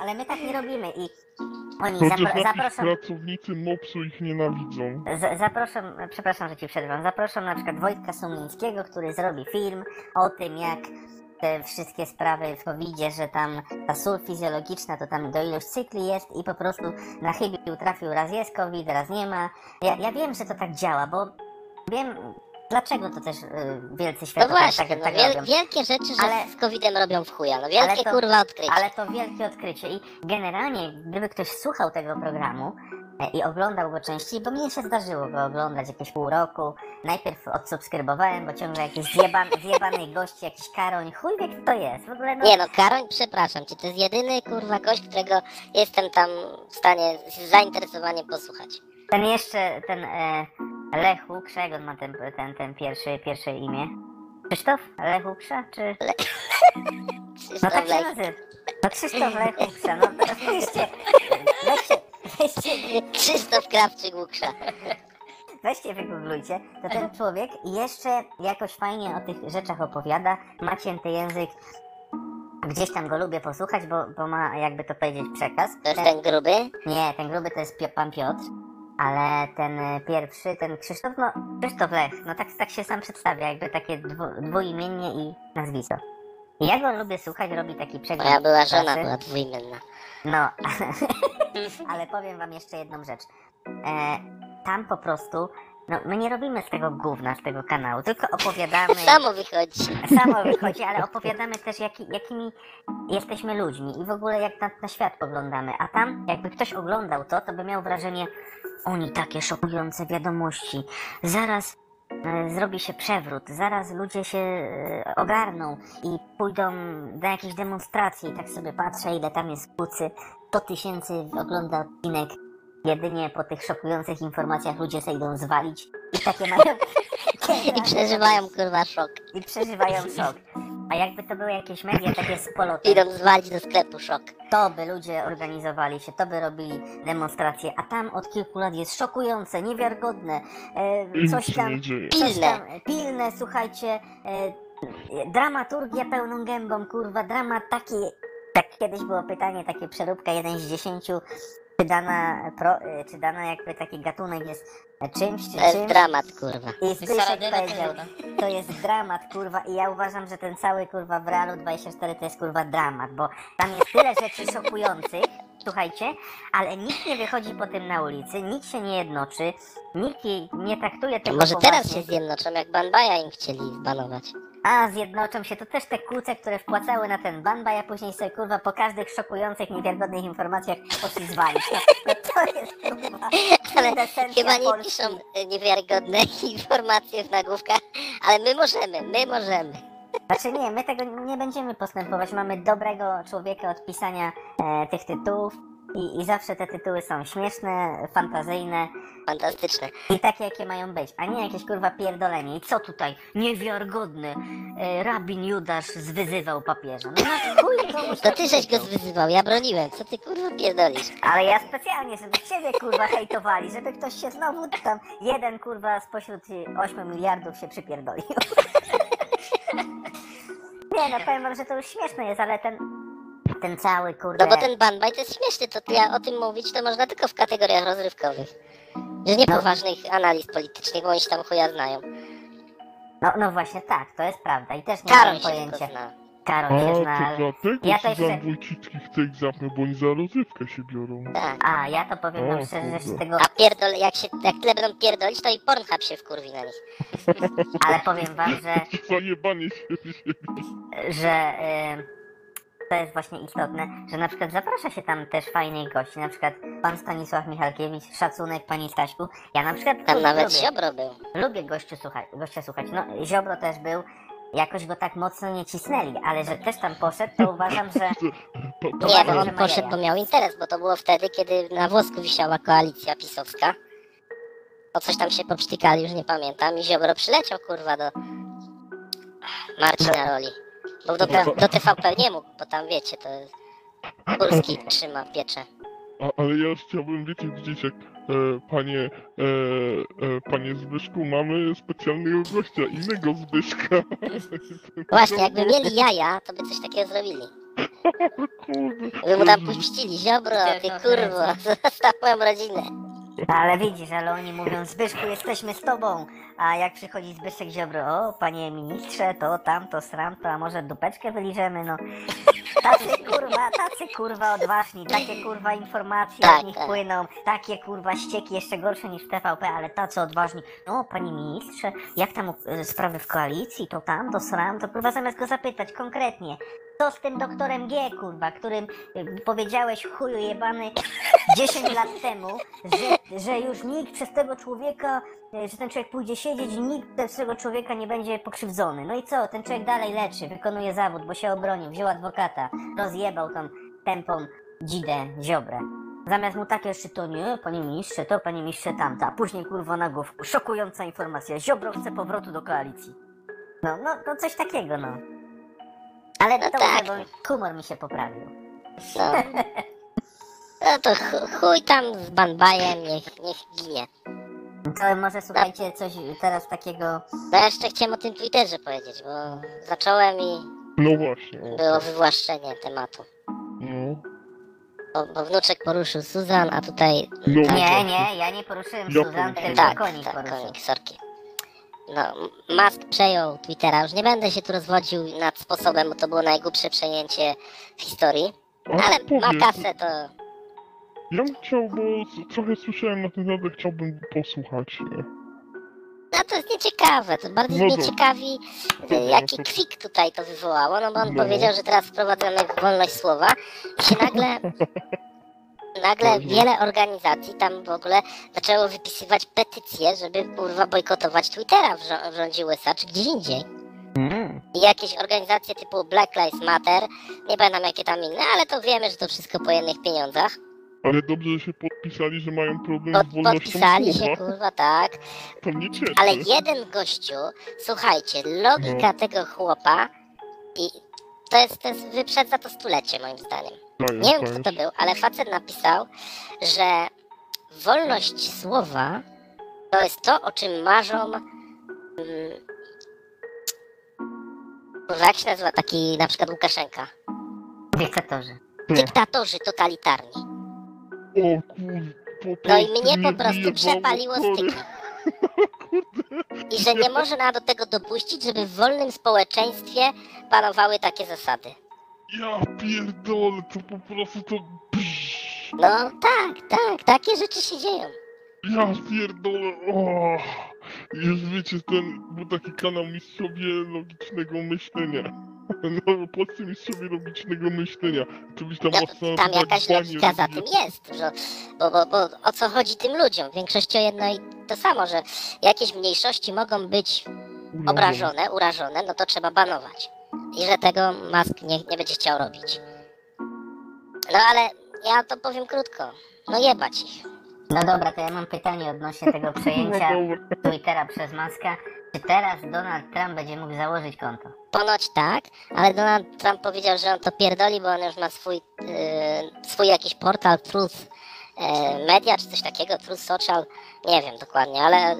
B: Ale my tak nie robimy i oni
C: Chociaż
B: zapro-
C: jakiś
B: zaproszą...
C: pracownicy mopsu ich nienawidzą.
B: Z- Zapraszam, przepraszam, że ci przerwam. Zapraszam na przykład Wojtka Sumińskiego, który zrobi film o tym, jak te wszystkie sprawy w covid że tam ta sól fizjologiczna to tam do ilość cykli jest i po prostu na chybił trafił, raz jest COVID, raz nie ma. Ja, ja wiem, że to tak działa, bo wiem dlaczego to też y, wielcy
A: No
B: światowi
A: właśnie,
B: tak,
A: no,
B: tak
A: wiel,
B: robią.
A: wielkie rzeczy, że
B: Ale-
A: z COVID-em robią w chuja. No wielkie
B: to-
A: kurwa odkrycie.
B: Ale to wielkie odkrycie i generalnie gdyby ktoś słuchał tego programu e, i oglądał go częściej, bo mnie się zdarzyło go oglądać jakieś pół roku. Najpierw odsubskrybowałem, bo ciągle jakiś zjeban, zjebany gość, jakiś karoń, chuj wie kto to jest. W ogóle no,
A: Nie no, Karoń, przepraszam cię, to jest jedyny kurwa gość, którego jestem tam w stanie z zainteresowaniem posłuchać.
B: ten jeszcze, ten e, Lech Łuksza, jak on ma ten, ten, ten pierwszy, pierwsze imię? Krzysztof Lech Łuksza, czy... No tak się nazywa. No Krzysztof Lech Łuksza, no oczywiście. Weźcie, weźcie
A: Krzysztof Krawczyk Łuksza.
B: Weźcie, wygooglujcie, to ten człowiek jeszcze jakoś fajnie o tych rzeczach opowiada, ma cięty język, gdzieś tam go lubię posłuchać, bo, bo ma, jakby to powiedzieć, przekaz.
A: To jest ten gruby?
B: Nie, ten gruby to jest Pio- pan Piotr, ale ten e, pierwszy, ten Krzysztof, no Krzysztof Lech, no tak, tak się sam przedstawia, jakby takie dwu, dwuimiennie i nazwisko. I ja go lubię słuchać, robi taki przegląd
A: Moja była żona,
B: prasy.
A: była dwuimienna.
B: No, ale powiem wam jeszcze jedną rzecz. E, tam po prostu, no my nie robimy z tego gówna, z tego kanału, tylko opowiadamy...
A: Samo wychodzi.
B: Samo wychodzi, ale opowiadamy też, jaki, jakimi jesteśmy ludźmi i w ogóle jak na, na świat poglądamy. A tam, jakby ktoś oglądał to, to by miał wrażenie, oni takie szokujące wiadomości. Zaraz e, zrobi się przewrót, zaraz ludzie się e, ogarną i pójdą na jakieś demonstracje i tak sobie patrzę, ile tam jest kłócy. 100 tysięcy ogląda odcinek. Jedynie po tych szokujących informacjach ludzie sobie idą zwalić i takie mają...
A: I przeżywają kurwa szok.
B: i przeżywają szok. A jakby to były jakieś media takie z polotem,
A: Idą zwalić do sklepu szok.
B: to by ludzie organizowali się, to by robili demonstracje, a tam od kilku lat jest szokujące, niewiarygodne, e, coś tam, coś
A: Pilne.
B: tam, e, pilne, słuchajcie, e, dramaturgia pełną gębą, kurwa, dramat taki, tak kiedyś było pytanie, takie przeróbka, jeden z dziesięciu, czy dana, pro, e, czy dana jakby taki gatunek jest czymś, czy
A: To jest
B: czymś,
A: dramat kurwa.
B: i Zbyszek
D: Saradyna
B: powiedział, to jest dramat, kurwa, i ja uważam, że ten cały, kurwa, w Realu 24 to jest, kurwa, dramat, bo tam jest tyle rzeczy szokujących, słuchajcie, ale nikt nie wychodzi po tym na ulicy, nikt się nie jednoczy, nikt jej nie traktuje tego
A: Może teraz
B: poważnie.
A: się zjednoczą, jak Banbaja im chcieli zbanować.
B: A, zjednoczą się, to też te kłóce, które wpłacały na ten ban, ja później sobie, kurwa, po każdych szokujących, niewiarygodnych informacjach poszli zwalić. No, no to jest, kurwa,
A: Ale chyba nie
B: Polski.
A: piszą y, niewiarygodne informacje w nagłówkach, ale my możemy, my możemy.
B: Znaczy nie, my tego nie będziemy postępować. Mamy dobrego człowieka od pisania e, tych tytułów i, i zawsze te tytuły są śmieszne, fantazyjne
A: Fantastyczne.
B: i takie, jakie mają być, a nie jakieś kurwa pierdolenie. I co tutaj? Niewiarygodne. E, rabin Judasz zwyzywał papieża. No na chuj komuś
A: To
B: tak
A: ty żeś go
B: wyzywał.
A: zwyzywał, ja broniłem. Co ty kurwa pierdolisz?
B: Ale ja specjalnie, żeby ciebie kurwa hejtowali, żeby ktoś się znowu tam, jeden kurwa spośród 8 miliardów się przypierdolił. Nie no, powiem wam, że to już śmieszne jest, ale ten, ten cały kurde...
A: No bo ten Banbaj to jest śmieszny, to ja o tym mówić to można tylko w kategoriach rozrywkowych. Że nie poważnych analiz politycznych, bo oni się tam chuja znają.
B: No, no właśnie tak, to jest prawda i też nie
A: Karol
B: mam
A: się
B: pojęcia.
A: zna.
B: Karol się
C: A,
B: zna,
C: to
B: ale...
C: dlatego
B: Ja to
C: ci
B: jeszcze-
C: Wójcicki chce ich zamknąć, bo oni za rozrywkę się biorą.
A: Tak.
B: A, ja to powiem wam szczerze, że tego...
A: A pierdol, jak się jak tyle będą pierdolić, to i Pornhub się wkurwi na nich.
B: Ale powiem wam, że...
C: Zajebanie się
B: że y, to jest właśnie istotne, że na przykład zaprasza się tam też fajnych gości, na przykład pan Stanisław Michalkiewicz, szacunek pani Staśku. Ja na przykład
A: Tam nawet
B: lubię,
A: Ziobro był.
B: lubię gościu słuchać, gościa słuchać. No Ziobro też był, jakoś go tak mocno nie cisnęli, ale że też tam poszedł, to uważam, że
A: Nie, bo on poszedł, bo miał interes, bo to było wtedy, kiedy na włosku wisiała koalicja pisowska. O coś tam się poprztykali, już nie pamiętam. I Ziobro przyleciał, kurwa, do Marcina Roli. Bo do, T- do TVP nie mógł, bo tam, wiecie, to jest... Kurski trzyma pieczę.
C: A, ale ja chciałbym, wiecie, widzieć jak e, panie, e, e, panie Zbyszku, mamy specjalnego gościa, innego Zbyszka.
A: Właśnie, jakby mieli jaja, to by coś takiego zrobili.
C: Kurde.
A: By mu tam puścili, Ziobro, ty kurwo, zostaw moją rodzinę.
B: Ale widzisz, ale oni mówią, Zbyszku, jesteśmy z tobą. A jak przychodzi Zbyszek Ziobro, o, panie ministrze, to tamto, sramto, a może dupeczkę wyliżemy, no. Tacy kurwa, tacy kurwa odważni, takie kurwa informacje
A: Tak,
B: od nich
A: tak.
B: płyną, takie kurwa ścieki jeszcze gorsze niż w TVP, ale tacy odważni. No, panie ministrze, jak tam e, sprawy w koalicji, to tam, to sram, to kurwa zamiast go zapytać konkretnie, co z tym doktorem G, kurwa, którym y, powiedziałeś chuju jebany 10 lat temu, że, że już nikt przez tego człowieka, y, że ten człowiek pójdzie siedzieć i nikt przez tego człowieka nie będzie pokrzywdzony. No i co, ten człowiek dalej leczy, wykonuje zawód, bo się obronił, wziął adwokata, rozjebał tą tępą dzidę Ziobrę. Zamiast mu takie jeszcze to nie, panie ministrze, to panie ministrze tamta, później kurwa na główku, szokująca informacja, Ziobro chce powrotu do koalicji. No, no, no coś takiego, no. Ale
A: No
B: to
A: tak.
B: bo humor mi się poprawił.
A: No. No to chu- chuj tam z Banbajem, niech, niech ginie.
B: To może słuchajcie coś teraz takiego...
A: No jeszcze chciałem o tym Twitterze powiedzieć, bo zacząłem i
C: No właśnie.
A: Było wywłaszczenie tematu.
C: no.
A: Bo, bo wnuczek poruszył Suzan, a tutaj...
C: No,
B: Nie,
C: właśnie.
B: nie, ja nie poruszyłem
C: Ja
B: Suzan, tylko
A: Tak,
B: konik
A: tak,
B: poruszył.
A: konik, sorki. No, Musk przejął Twittera, już nie będę się tu rozwodził nad sposobem, bo to było najgłupsze przejęcie w historii, ale ma kasę, to
C: Ja bym chciał, bo trochę słyszałem na ten temat, chciałbym posłuchać.
A: No to jest nieciekawe, to bardziej
C: No
A: mnie ciekawi, y, jaki kwik tutaj to wywołało, no bo on
C: No.
A: powiedział, że teraz wprowadzamy wolność słowa i się nagle, nagle
C: Mhm.
A: wiele organizacji tam w ogóle zaczęło wypisywać petycje, żeby kurwa bojkotować Twittera w, w rządzie USA czy gdzieś indziej.
B: Mm.
A: I jakieś organizacje typu Black Lives Matter, nie pamiętam jakie tam inne, ale to wiemy, że to wszystko po jednych pieniądzach.
C: Ale dobrze, że się podpisali, że mają problem
A: Pod,
C: z wolnością
A: podpisali się,
C: słowa.
A: kurwa, tak.
C: To mnie cieszy.
A: Ale jeden gościu, słuchajcie, logika
C: No.
A: tego chłopa i to jest, to jest wyprzedza to stulecie moim zdaniem.
C: Dajesz,
A: Nie wiem kto
C: dajesz.
A: to był, ale facet napisał, że wolność słowa to jest to, o czym marzą mm, kurwa, jak się nazywa taki na przykład Łukaszenka?
B: Dyktatorzy.
A: Dyktatorzy totalitarni. No i mnie po prostu przepaliło styki. I że nie można do tego dopuścić, żeby w wolnym społeczeństwie panowały takie zasady.
C: Ja pierdolę, to po prostu to... Psz,
A: No tak, tak, takie rzeczy się dzieją.
C: ja pierdolę, o. Już wiecie, ten był taki kanał Mistrzowie Logicznego Myślenia. No, polscy Mistrzowie Logicznego Myślenia. Byś tam
A: Ja,
C: mocno
A: tam jakaś logika za tym jest, że, bo, bo, bo o co chodzi tym ludziom? W większości o jedno i to samo, że jakieś mniejszości mogą być obrażone, urażone, no to trzeba banować. I że tego Musk nie, nie będzie chciał robić. No ale ja to powiem krótko. No jebać ich.
B: No dobra, to ja mam pytanie odnośnie tego przejęcia
C: No.
B: Twittera przez Maska. Czy teraz Donald Trump będzie mógł założyć konto?
A: Ponoć tak, ale Donald Trump powiedział, że on to pierdoli, bo on już ma swój, yy, swój jakiś portal Truth Media, czy coś takiego, Truth Social, nie wiem dokładnie, ale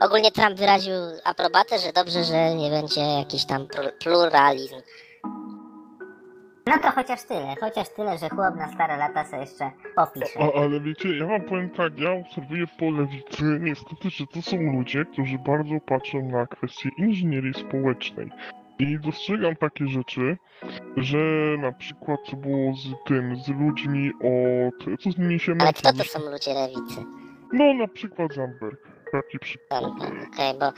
A: ogólnie Trump wyraził aprobatę, że dobrze, że nie będzie jakiś tam pl- pluralizm.
B: No to chociaż tyle, chociaż tyle, że chłop na stare lata sobie jeszcze popisze.
C: A, ale wiecie, ja wam powiem tak, ja obserwuję po lewicy niestety, że to są ludzie, którzy bardzo patrzą na kwestie inżynierii społecznej. I dostrzegam takie rzeczy, że na przykład co było z tym, z ludźmi od... co z nimi się
A: Ale kto to są ludzie lewicy?
C: No na przykład Zandberg, taki przykład.
A: Okej, bo,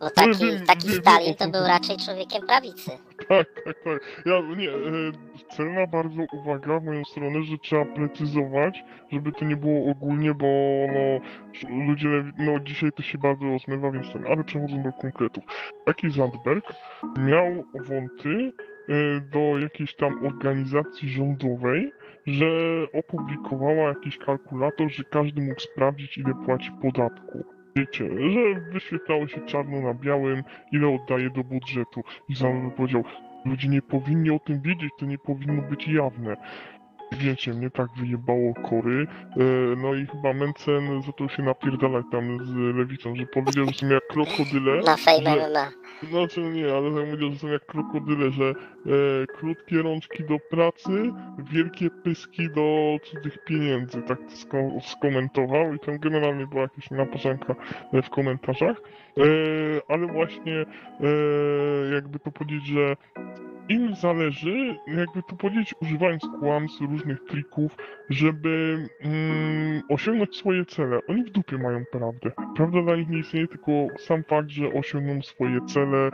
A: bo taki, taki Stalin to był raczej człowiekiem prawicy.
C: Tak, tak, tak. Ja, nie, e, celna bardzo uwaga w moją stronę, że trzeba precyzować, żeby to nie było ogólnie, bo no, ludzie, no dzisiaj to się bardzo rozmywa, więc ten, ale przechodząc do konkretów. Taki Zandberg miał wąty e, do jakiejś tam organizacji rządowej, że opublikowała jakiś kalkulator, że każdy mógł sprawdzić, ile płaci podatku. Wiecie, że wyświetlało się czarno na białym, ile oddaje do budżetu. I Zandberg powiedział, ludzie nie powinni o tym wiedzieć, to nie powinno być jawne. Wiecie, mnie tak wyjebało kory, e, no i chyba Mencen zaczął się napierdalać tam z lewicą, że powiedział, że są jak krokodyle.
A: Na Fame
C: że-
A: MMA.
C: Znaczy nie, ale tak powiedział, że są jak krokodyle, że krótkie rączki do pracy, wielkie pyski do cudzych pieniędzy. Tak to sko- skomentował i tam generalnie była jakaś naparzanka e, w komentarzach. E, ale właśnie e, jakby to powiedzieć, że im zależy, jakby to powiedzieć, używając kłamstw, różnych trików, żeby mm, osiągnąć swoje cele. Oni w dupie mają prawdę. Prawda dla nich nie istnieje, tylko sam fakt, że osiągną swoje cele e,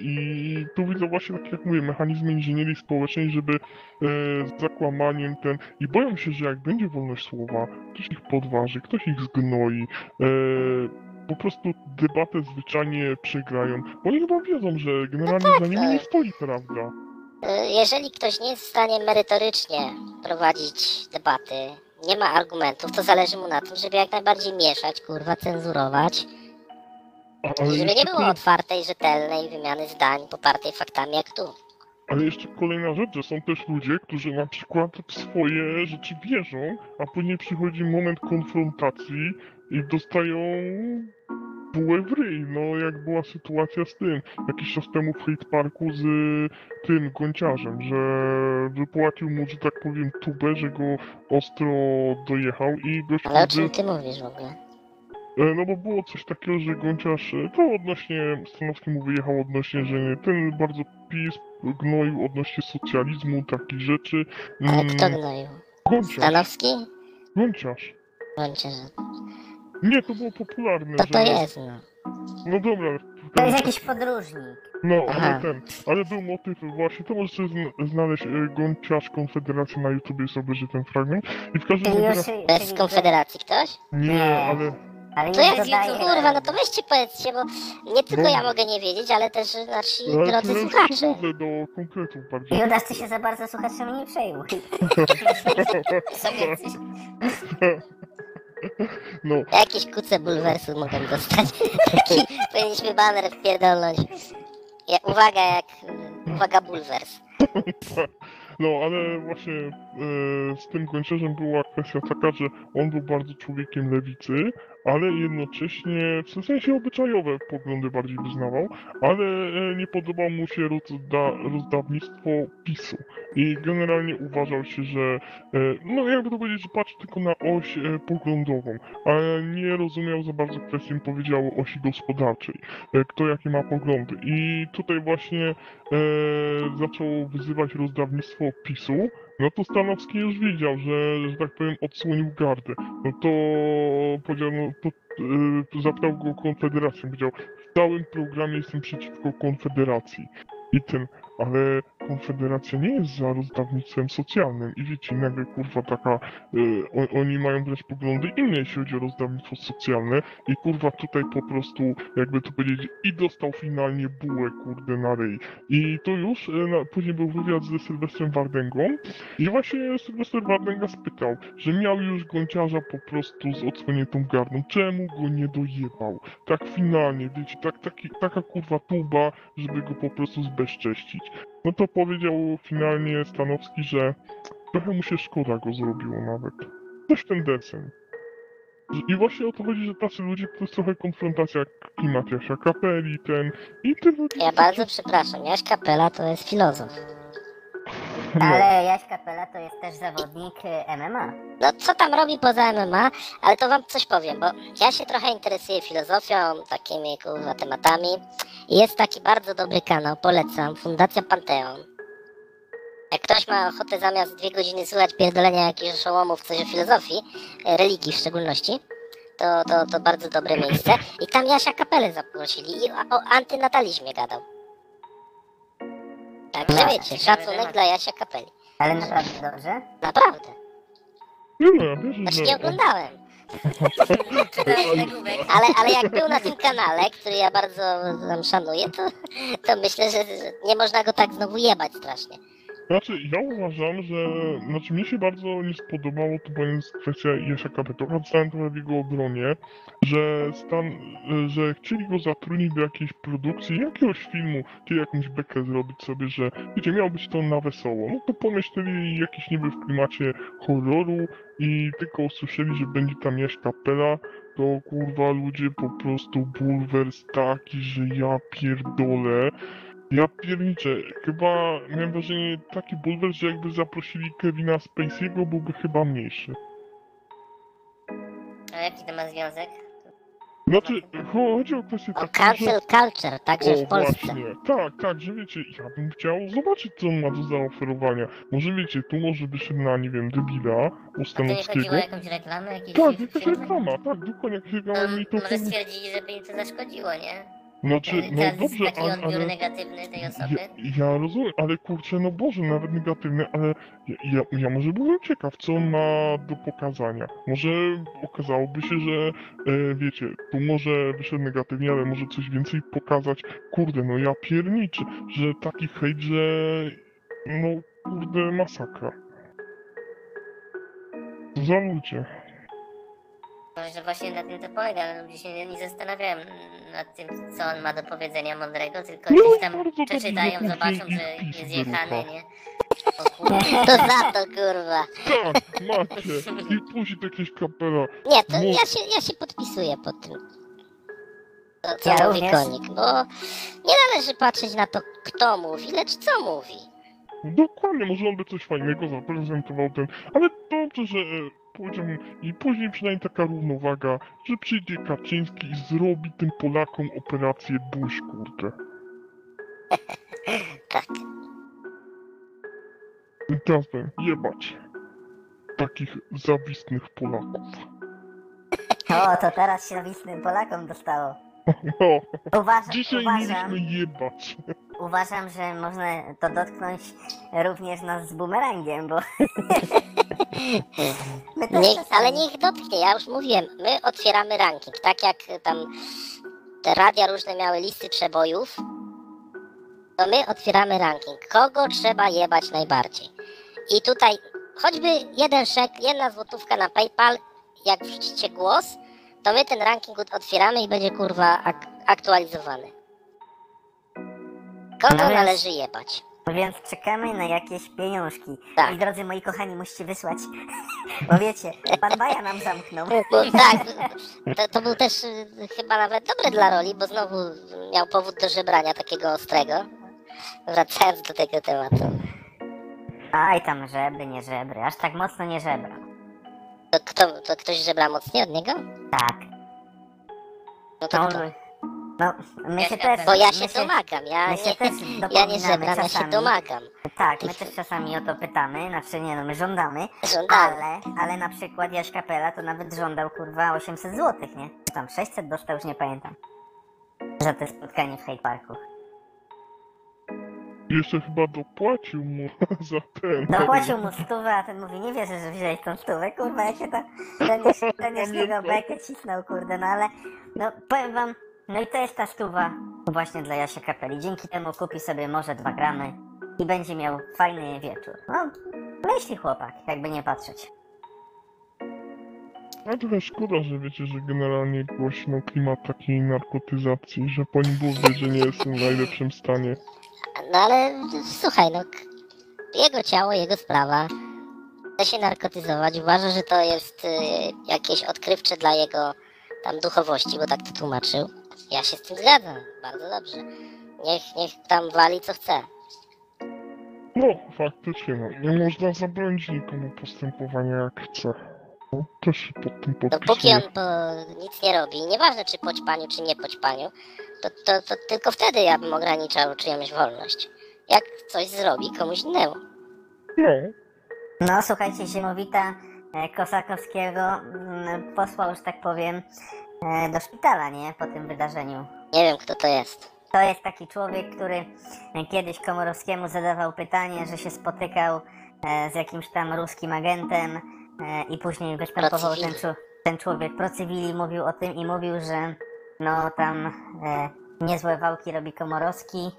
C: i tu widzę właśnie, tak jak mówię, mechanizmy inżynierii społecznej, żeby e, z zakłamaniem ten... I boją się, że jak będzie wolność słowa, ktoś ich podważy, ktoś ich zgnoi, e, po prostu debatę zwyczajnie przegrają. Bo oni chyba wiedzą, że generalnie za nimi nie stoi prawda.
A: Y, Jeżeli ktoś nie jest w stanie merytorycznie prowadzić debaty, nie ma argumentów, to zależy mu na tym, żeby jak najbardziej mieszać, kurwa, cenzurować. Żeby nie było otwartej, rzetelnej wymiany zdań popartej faktami jak tu.
C: Ale jeszcze kolejna rzecz, że są też ludzie, którzy na przykład w swoje rzeczy wierzą, a później przychodzi moment konfrontacji i dostają bułę w ryj. No jak była sytuacja z tym, jakiś czas temu w Hate Parku z tym gonciarzem, że wypłacił mu, że tak powiem, tubę, że go ostro dojechał i gość
A: Ale o czym ty mówisz w ogóle?
C: E, No bo było coś takiego, że Gonciarz, e, to odnośnie, Stanowski mu wyjechał odnośnie, że nie, ten bardzo PiS gnoił odnośnie socjalizmu, takich rzeczy.
A: Ale
C: Mm,
A: kto gnoił?
C: Gonciarz,
A: Stanowski?
C: Gonciarz.
A: Że...
C: Nie, to było popularne,
A: To
C: że...
A: to jest, no.
C: No dobra.
B: To jest jakiś podróżnik.
C: No,
A: Aha.
C: ale ten, ale był motyw właśnie, to możecie zn- znaleźć e, Gonciarz Konfederacja na YouTubie sobie, że ten fragment. I w każdym razie...
A: Bez Konfederacji ktoś?
C: Nie, ale...
B: Ale
A: To
B: nie
A: jak
B: dodaje...
A: kurwa, no to weźcie powiedzcie, bo nie tylko
C: No.
A: ja mogę nie wiedzieć, ale też nasi
C: ale
A: drodzy
C: to
A: słuchacze.
C: przechodzę do konkretów bardziej.
B: Judasz, ty się za bardzo słuchaczami nie przejmuj.
D: Sobie coś...
C: No,
A: Jakieś kuce bulwersu mogą dostać. Taki powinniśmy baner wpierdolnąć. Ja, uwaga, jak... Uwaga, bulwers.
C: No, ale właśnie e, z tym gończarzem była kwestia taka, że on był bardzo człowiekiem lewicy, ale jednocześnie w sensie obyczajowe poglądy bardziej wyznawał, ale e, nie podobało mu się rozda, rozdawnictwo PiSu. I generalnie uważał się, że e, no jakby to powiedzieć, że patrzy tylko na oś e, poglądową, a nie rozumiał za bardzo kwestii, bym powiedział, osi gospodarczej, kto jakie ma poglądy. I tutaj właśnie e, zaczął wyzywać rozdawnictwo PiSu, no to Stanowski już wiedział, że, że tak powiem, odsłonił gardę. No to powiedział, no to e, zapytał go o Konfederację. Powiedział, w całym programie jestem przeciwko Konfederacji. I tym, ale Konfederacja nie jest za rozdawnictwem socjalnym. I wiecie, nagle kurwa taka, o, oni mają wręcz poglądy inne, jeśli chodzi o rozdawnictwo socjalne. I kurwa tutaj po prostu, jakby to powiedzieć, i dostał finalnie bułę, kurde, na ryj. I to już, e, na, później był wywiad ze Sylwestrem Wardęgą i właśnie Sylwester Wardęga spytał, że miał już gąciarza po prostu z odsłoniętą gardą, czemu go nie dojebał? Tak finalnie, wiecie, tak, taki, taka kurwa tuba, żeby go po prostu zbezcześcić. No to powiedział finalnie Stanowski, że trochę mu się szkoda go zrobiło nawet. Coś ten desen. I właśnie o to chodzi, że tacy ludzie to jest trochę konfrontacja jak klimat Jasia Kapeli, ten i ty.
A: Ja bardzo przepraszam, Jaś Kapela to jest filozof.
C: No.
B: Ale Jaś Kapela to jest też zawodnik e, MMA.
A: No co tam robi poza MMA, ale to wam coś powiem, bo ja się trochę interesuję filozofią, takimi kurwa tematami. I jest taki bardzo dobry kanał, polecam, Fundacja Panteon. Jak ktoś ma ochotę zamiast dwie godziny słuchać pierdolenia jakichś oszołomów coś o filozofii, e, religii w szczególności, to, to, to bardzo dobre miejsce. I tam Jasia Kapelę zaprosili i o, o antynatalizmie gadał. Także
B: No.
A: wiecie, szacunek dla Jasia Kapeli.
B: Ale naprawdę dobrze.
A: Naprawdę. Znaczy nie oglądałem. Ale, ale jak był na tym kanale, który ja bardzo tam szanuję, to, to myślę, że, że nie można go tak znowu jebać strasznie.
C: Znaczy, ja uważam, że... Znaczy, mnie się bardzo nie spodobało, to była kwestia Jasia Kapetowa, stałem trochę w jego obronie, że stan... że chcieli go zatrudnić do jakiejś produkcji, jakiegoś filmu, czy jakąś bekę zrobić sobie, że wiecie, miało być to na wesoło. No to pomyśleli jakiś niby w klimacie horroru i tylko usłyszeli, że będzie tam Jaś Kapela, to kurwa ludzie po prostu bulwers taki, że ja pierdolę. Ja pierniczę, chyba miałem wrażenie taki bulwer, że jakby zaprosili Kevina Spacey'ego, byłby chyba mniejszy.
D: A jaki to ma związek?
C: Znaczy, chodzi o kwestię
A: O
C: taką,
A: cancel culture, także
C: że...
A: w Polsce.
C: właśnie, tak, tak, że wiecie, ja bym chciał zobaczyć, co on ma do zaoferowania. Może wiecie, tu może wyszedł na, nie wiem, debila
D: A to nie chodziło
C: Ustanowskiego.
D: o jakąś reklamę? Jakiś
C: Tak, jakaś reklama, tak, dokładnie, jakaś reklama
D: To
C: mi to...
D: może stwierdzili, żeby im to zaszkodziło, nie?
C: Znaczy, no
D: Teraz
C: dobrze,
D: taki
C: ale...
D: odbiór
C: ale...
D: negatywny tej osoby.
C: Ja, ja rozumiem, ale kurczę, no Boże, nawet negatywny, ale ja, ja, ja może byłem ciekaw, co on ma do pokazania. Może okazałoby się, że e, wiecie, tu może wyszedł negatywnie, ale może coś więcej pokazać. Kurde, no ja pierniczę, że taki hejt, że no kurde, masakra. Za ludzie.
D: Może właśnie na tym to polega, ale ludzie się nie, zastanawiają nad tym, co on ma do powiedzenia mądrego, tylko
C: No,
D: gdzieś tam przeczytają,
C: że
D: zobaczą, że jest jechany, nie? O.
A: To za to, kurwa.
C: Tak, macie. I później jakieś kapela.
A: Nie, to ja się, ja się podpisuję pod tym. To, co
B: Ja
A: mówi
B: również.
A: konik, bo nie należy patrzeć na to, kto mówi, lecz co mówi.
C: Dokładnie, może on by coś fajnego zaprezentował ten, ale dobrze, że e, i później przynajmniej taka równowaga, że przyjdzie Kaczyński i zrobi tym Polakom operację Bush, kurde.
A: Tak.
C: Powiem, jebać. Takich zawistnych Polaków.
B: O, to teraz się wisnym Polakom dostało.
C: No,
B: Uważam,
C: dzisiaj
B: uważam,
C: mieliśmy jebać.
B: uważam, że można to dotknąć również nas z bumerangiem, bo...
A: Niech, ale niech dotknie, ja już mówiłem, my otwieramy ranking, tak jak tam te radia różne miały listy przebojów, to my otwieramy ranking. Kogo trzeba jebać najbardziej? I tutaj choćby jeden szek, jedna złotówka na PayPal, jak wrzucicie głos, to my ten ranking otwieramy i będzie kurwa ak- aktualizowany. Kogo
B: No
A: należy jebać?
B: Więc czekamy na jakieś pieniążki.
A: Tak.
B: I drodzy moi kochani, musicie wysłać. Bo wiecie, pan Baja nam zamknął.
A: Bo tak, to, to był też y, chyba nawet dobre dla roli, bo znowu miał powód do żebrania takiego ostrego. Wracając do tego tematu.
B: Aj tam żebry, nie żebry. Aż tak mocno nie żebra.
A: To, kto, to ktoś żebra mocniej od niego?
B: Tak.
A: No to
B: No,
A: kto?
B: No my się
D: Ja
B: też...
A: Bo ja
B: my
A: się domagam, ja
B: my
A: nie,
B: się też
A: ja nie żebram, ja się domagam.
B: Tak, my też czasami o to pytamy, znaczy nie no, my żądamy,
A: Żądamy.
B: ale, ale na przykład Jaś Kapela to nawet żądał kurwa 800 zł, nie? Tam 600 dostał, już nie pamiętam. Za to spotkanie w Hyde Parku.
C: Jeszcze chyba dopłacił mu za ten.
B: Dopłacił mu stówę, a ten mówi, nie wierzę, że wziąłeś tą stówę, kurwa, jak się to, ten już, ten już jego bekę cisnął, kurde, no ale, no powiem wam, no i to jest ta stuwa właśnie dla Jasia Kapeli. Dzięki temu kupi sobie może dwa gramy i będzie miał fajny wieczór. No, myśli chłopak, jakby nie patrzeć.
C: No trochę szkoda, że wiecie, że generalnie głośno klimat takiej narkotyzacji, że po nim było widać, że nie jest w najlepszym stanie.
A: No ale słuchaj, no k- jego ciało, jego sprawa. Chce się narkotyzować, uważa, że to jest y, jakieś odkrywcze dla jego tam duchowości, bo tak to tłumaczył. Ja się z tym zgadzam, bardzo dobrze. Niech, niech tam wali co chce.
C: No, faktycznie, no, nie można zabronić nikomu postępowania jak chce. No, też się pod tym
A: Dopóki
C: podpisuję.
A: on po, nic nie robi, nieważne czy po ćpaniu, czy nie po ćpaniu, to, to, to tylko wtedy ja bym ograniczał czyjąś wolność. Jak coś zrobi komuś innemu.
C: No,
B: No, słuchajcie, Ziemowita e, Kosakowskiego mm, posłał, że tak powiem, do szpitala, nie? Po tym wydarzeniu.
A: Nie wiem kto to jest.
B: To jest taki człowiek, który e, kiedyś Komorowskiemu zadawał pytanie, że się spotykał e, z jakimś tam ruskim agentem e, i później występował ten,
A: Procywili.
B: czu- ten człowiek procywili, mówił o tym i mówił, że no tam e, niezłe wałki robi Komorowski.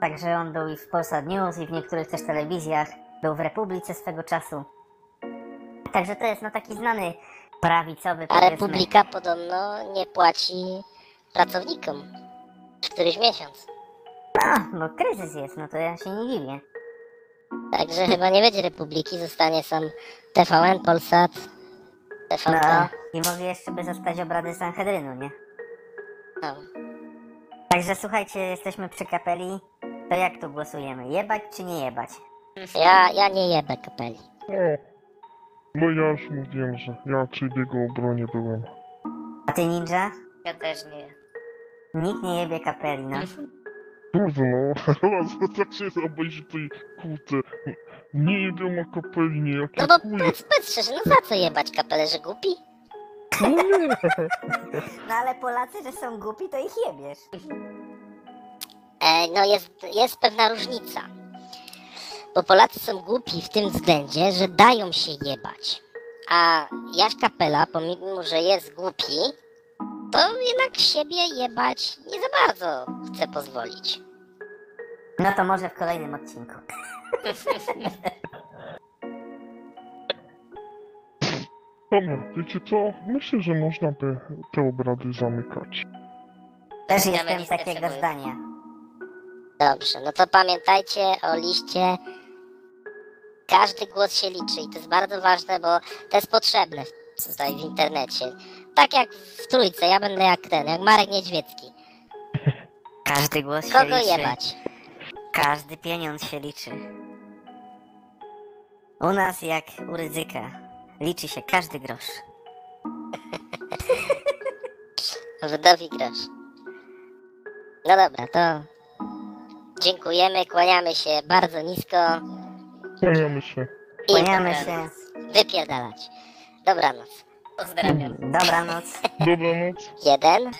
B: Także on był i w Polsat News i w niektórych też telewizjach. Był w Republice swego czasu. Także to jest no taki znany prawicowy
A: A
B: powiedzmy.
A: Republika podobno nie płaci pracownikom któryś miesiąc.
B: No, no kryzys jest, no to ja się nie dziwię.
A: Także chyba nie będzie Republiki, zostanie sam TVN, Polsat, TVP.
B: No i może jeszcze by zostać obrady Sanhedrynu, nie?
A: No.
B: Także słuchajcie, jesteśmy przy kapeli. To jak tu głosujemy? Jebać czy nie jebać?
A: Ja, ja nie jebę kapeli.
C: No ja już mówiłem, że ja w jego obronie byłem.
B: A ty ninja?
D: Ja też nie.
B: Nikt nie jebie kapeli, no.
C: Kurde no, teraz tak się obejrzy i kurde, nie jebią ma kapeli, nie jakie
A: No bo
C: chuje.
A: szczerze, no za co jebać kapelę, że głupi?
B: No ale Polacy, że są głupi, to ich jebiesz.
A: E, no jest, jest pewna różnica. Bo Polacy są głupi w tym względzie, że dają się jebać. A Jaś Kapela, pomimo że jest głupi, to jednak siebie jebać nie za bardzo chce pozwolić.
B: No to może w kolejnym odcinku.
C: Dobra, wiecie co? Myślę, że można by te obrady zamykać.
B: Też jestem takiego zdania.
A: Dobrze, no to pamiętajcie o liście. Każdy głos się liczy i to jest bardzo ważne, bo to jest potrzebne tutaj w internecie. Tak jak w trójce, ja będę jak ten, jak Marek Niedźwiecki.
B: Każdy głos się
A: Kogo
B: liczy.
A: jebać?
B: Każdy pieniądz się liczy. U nas jak u ryzyka. Liczy się każdy grosz.
A: Wdowi grosz. No dobra, to dziękujemy, kłaniamy się bardzo nisko
C: Kłaniamy się.
B: Kłaniamy się.
A: wypierdalać. Dobranoc.
D: Pozdrawiam.
B: Dobranoc.
C: Dobranoc.
A: Jeden,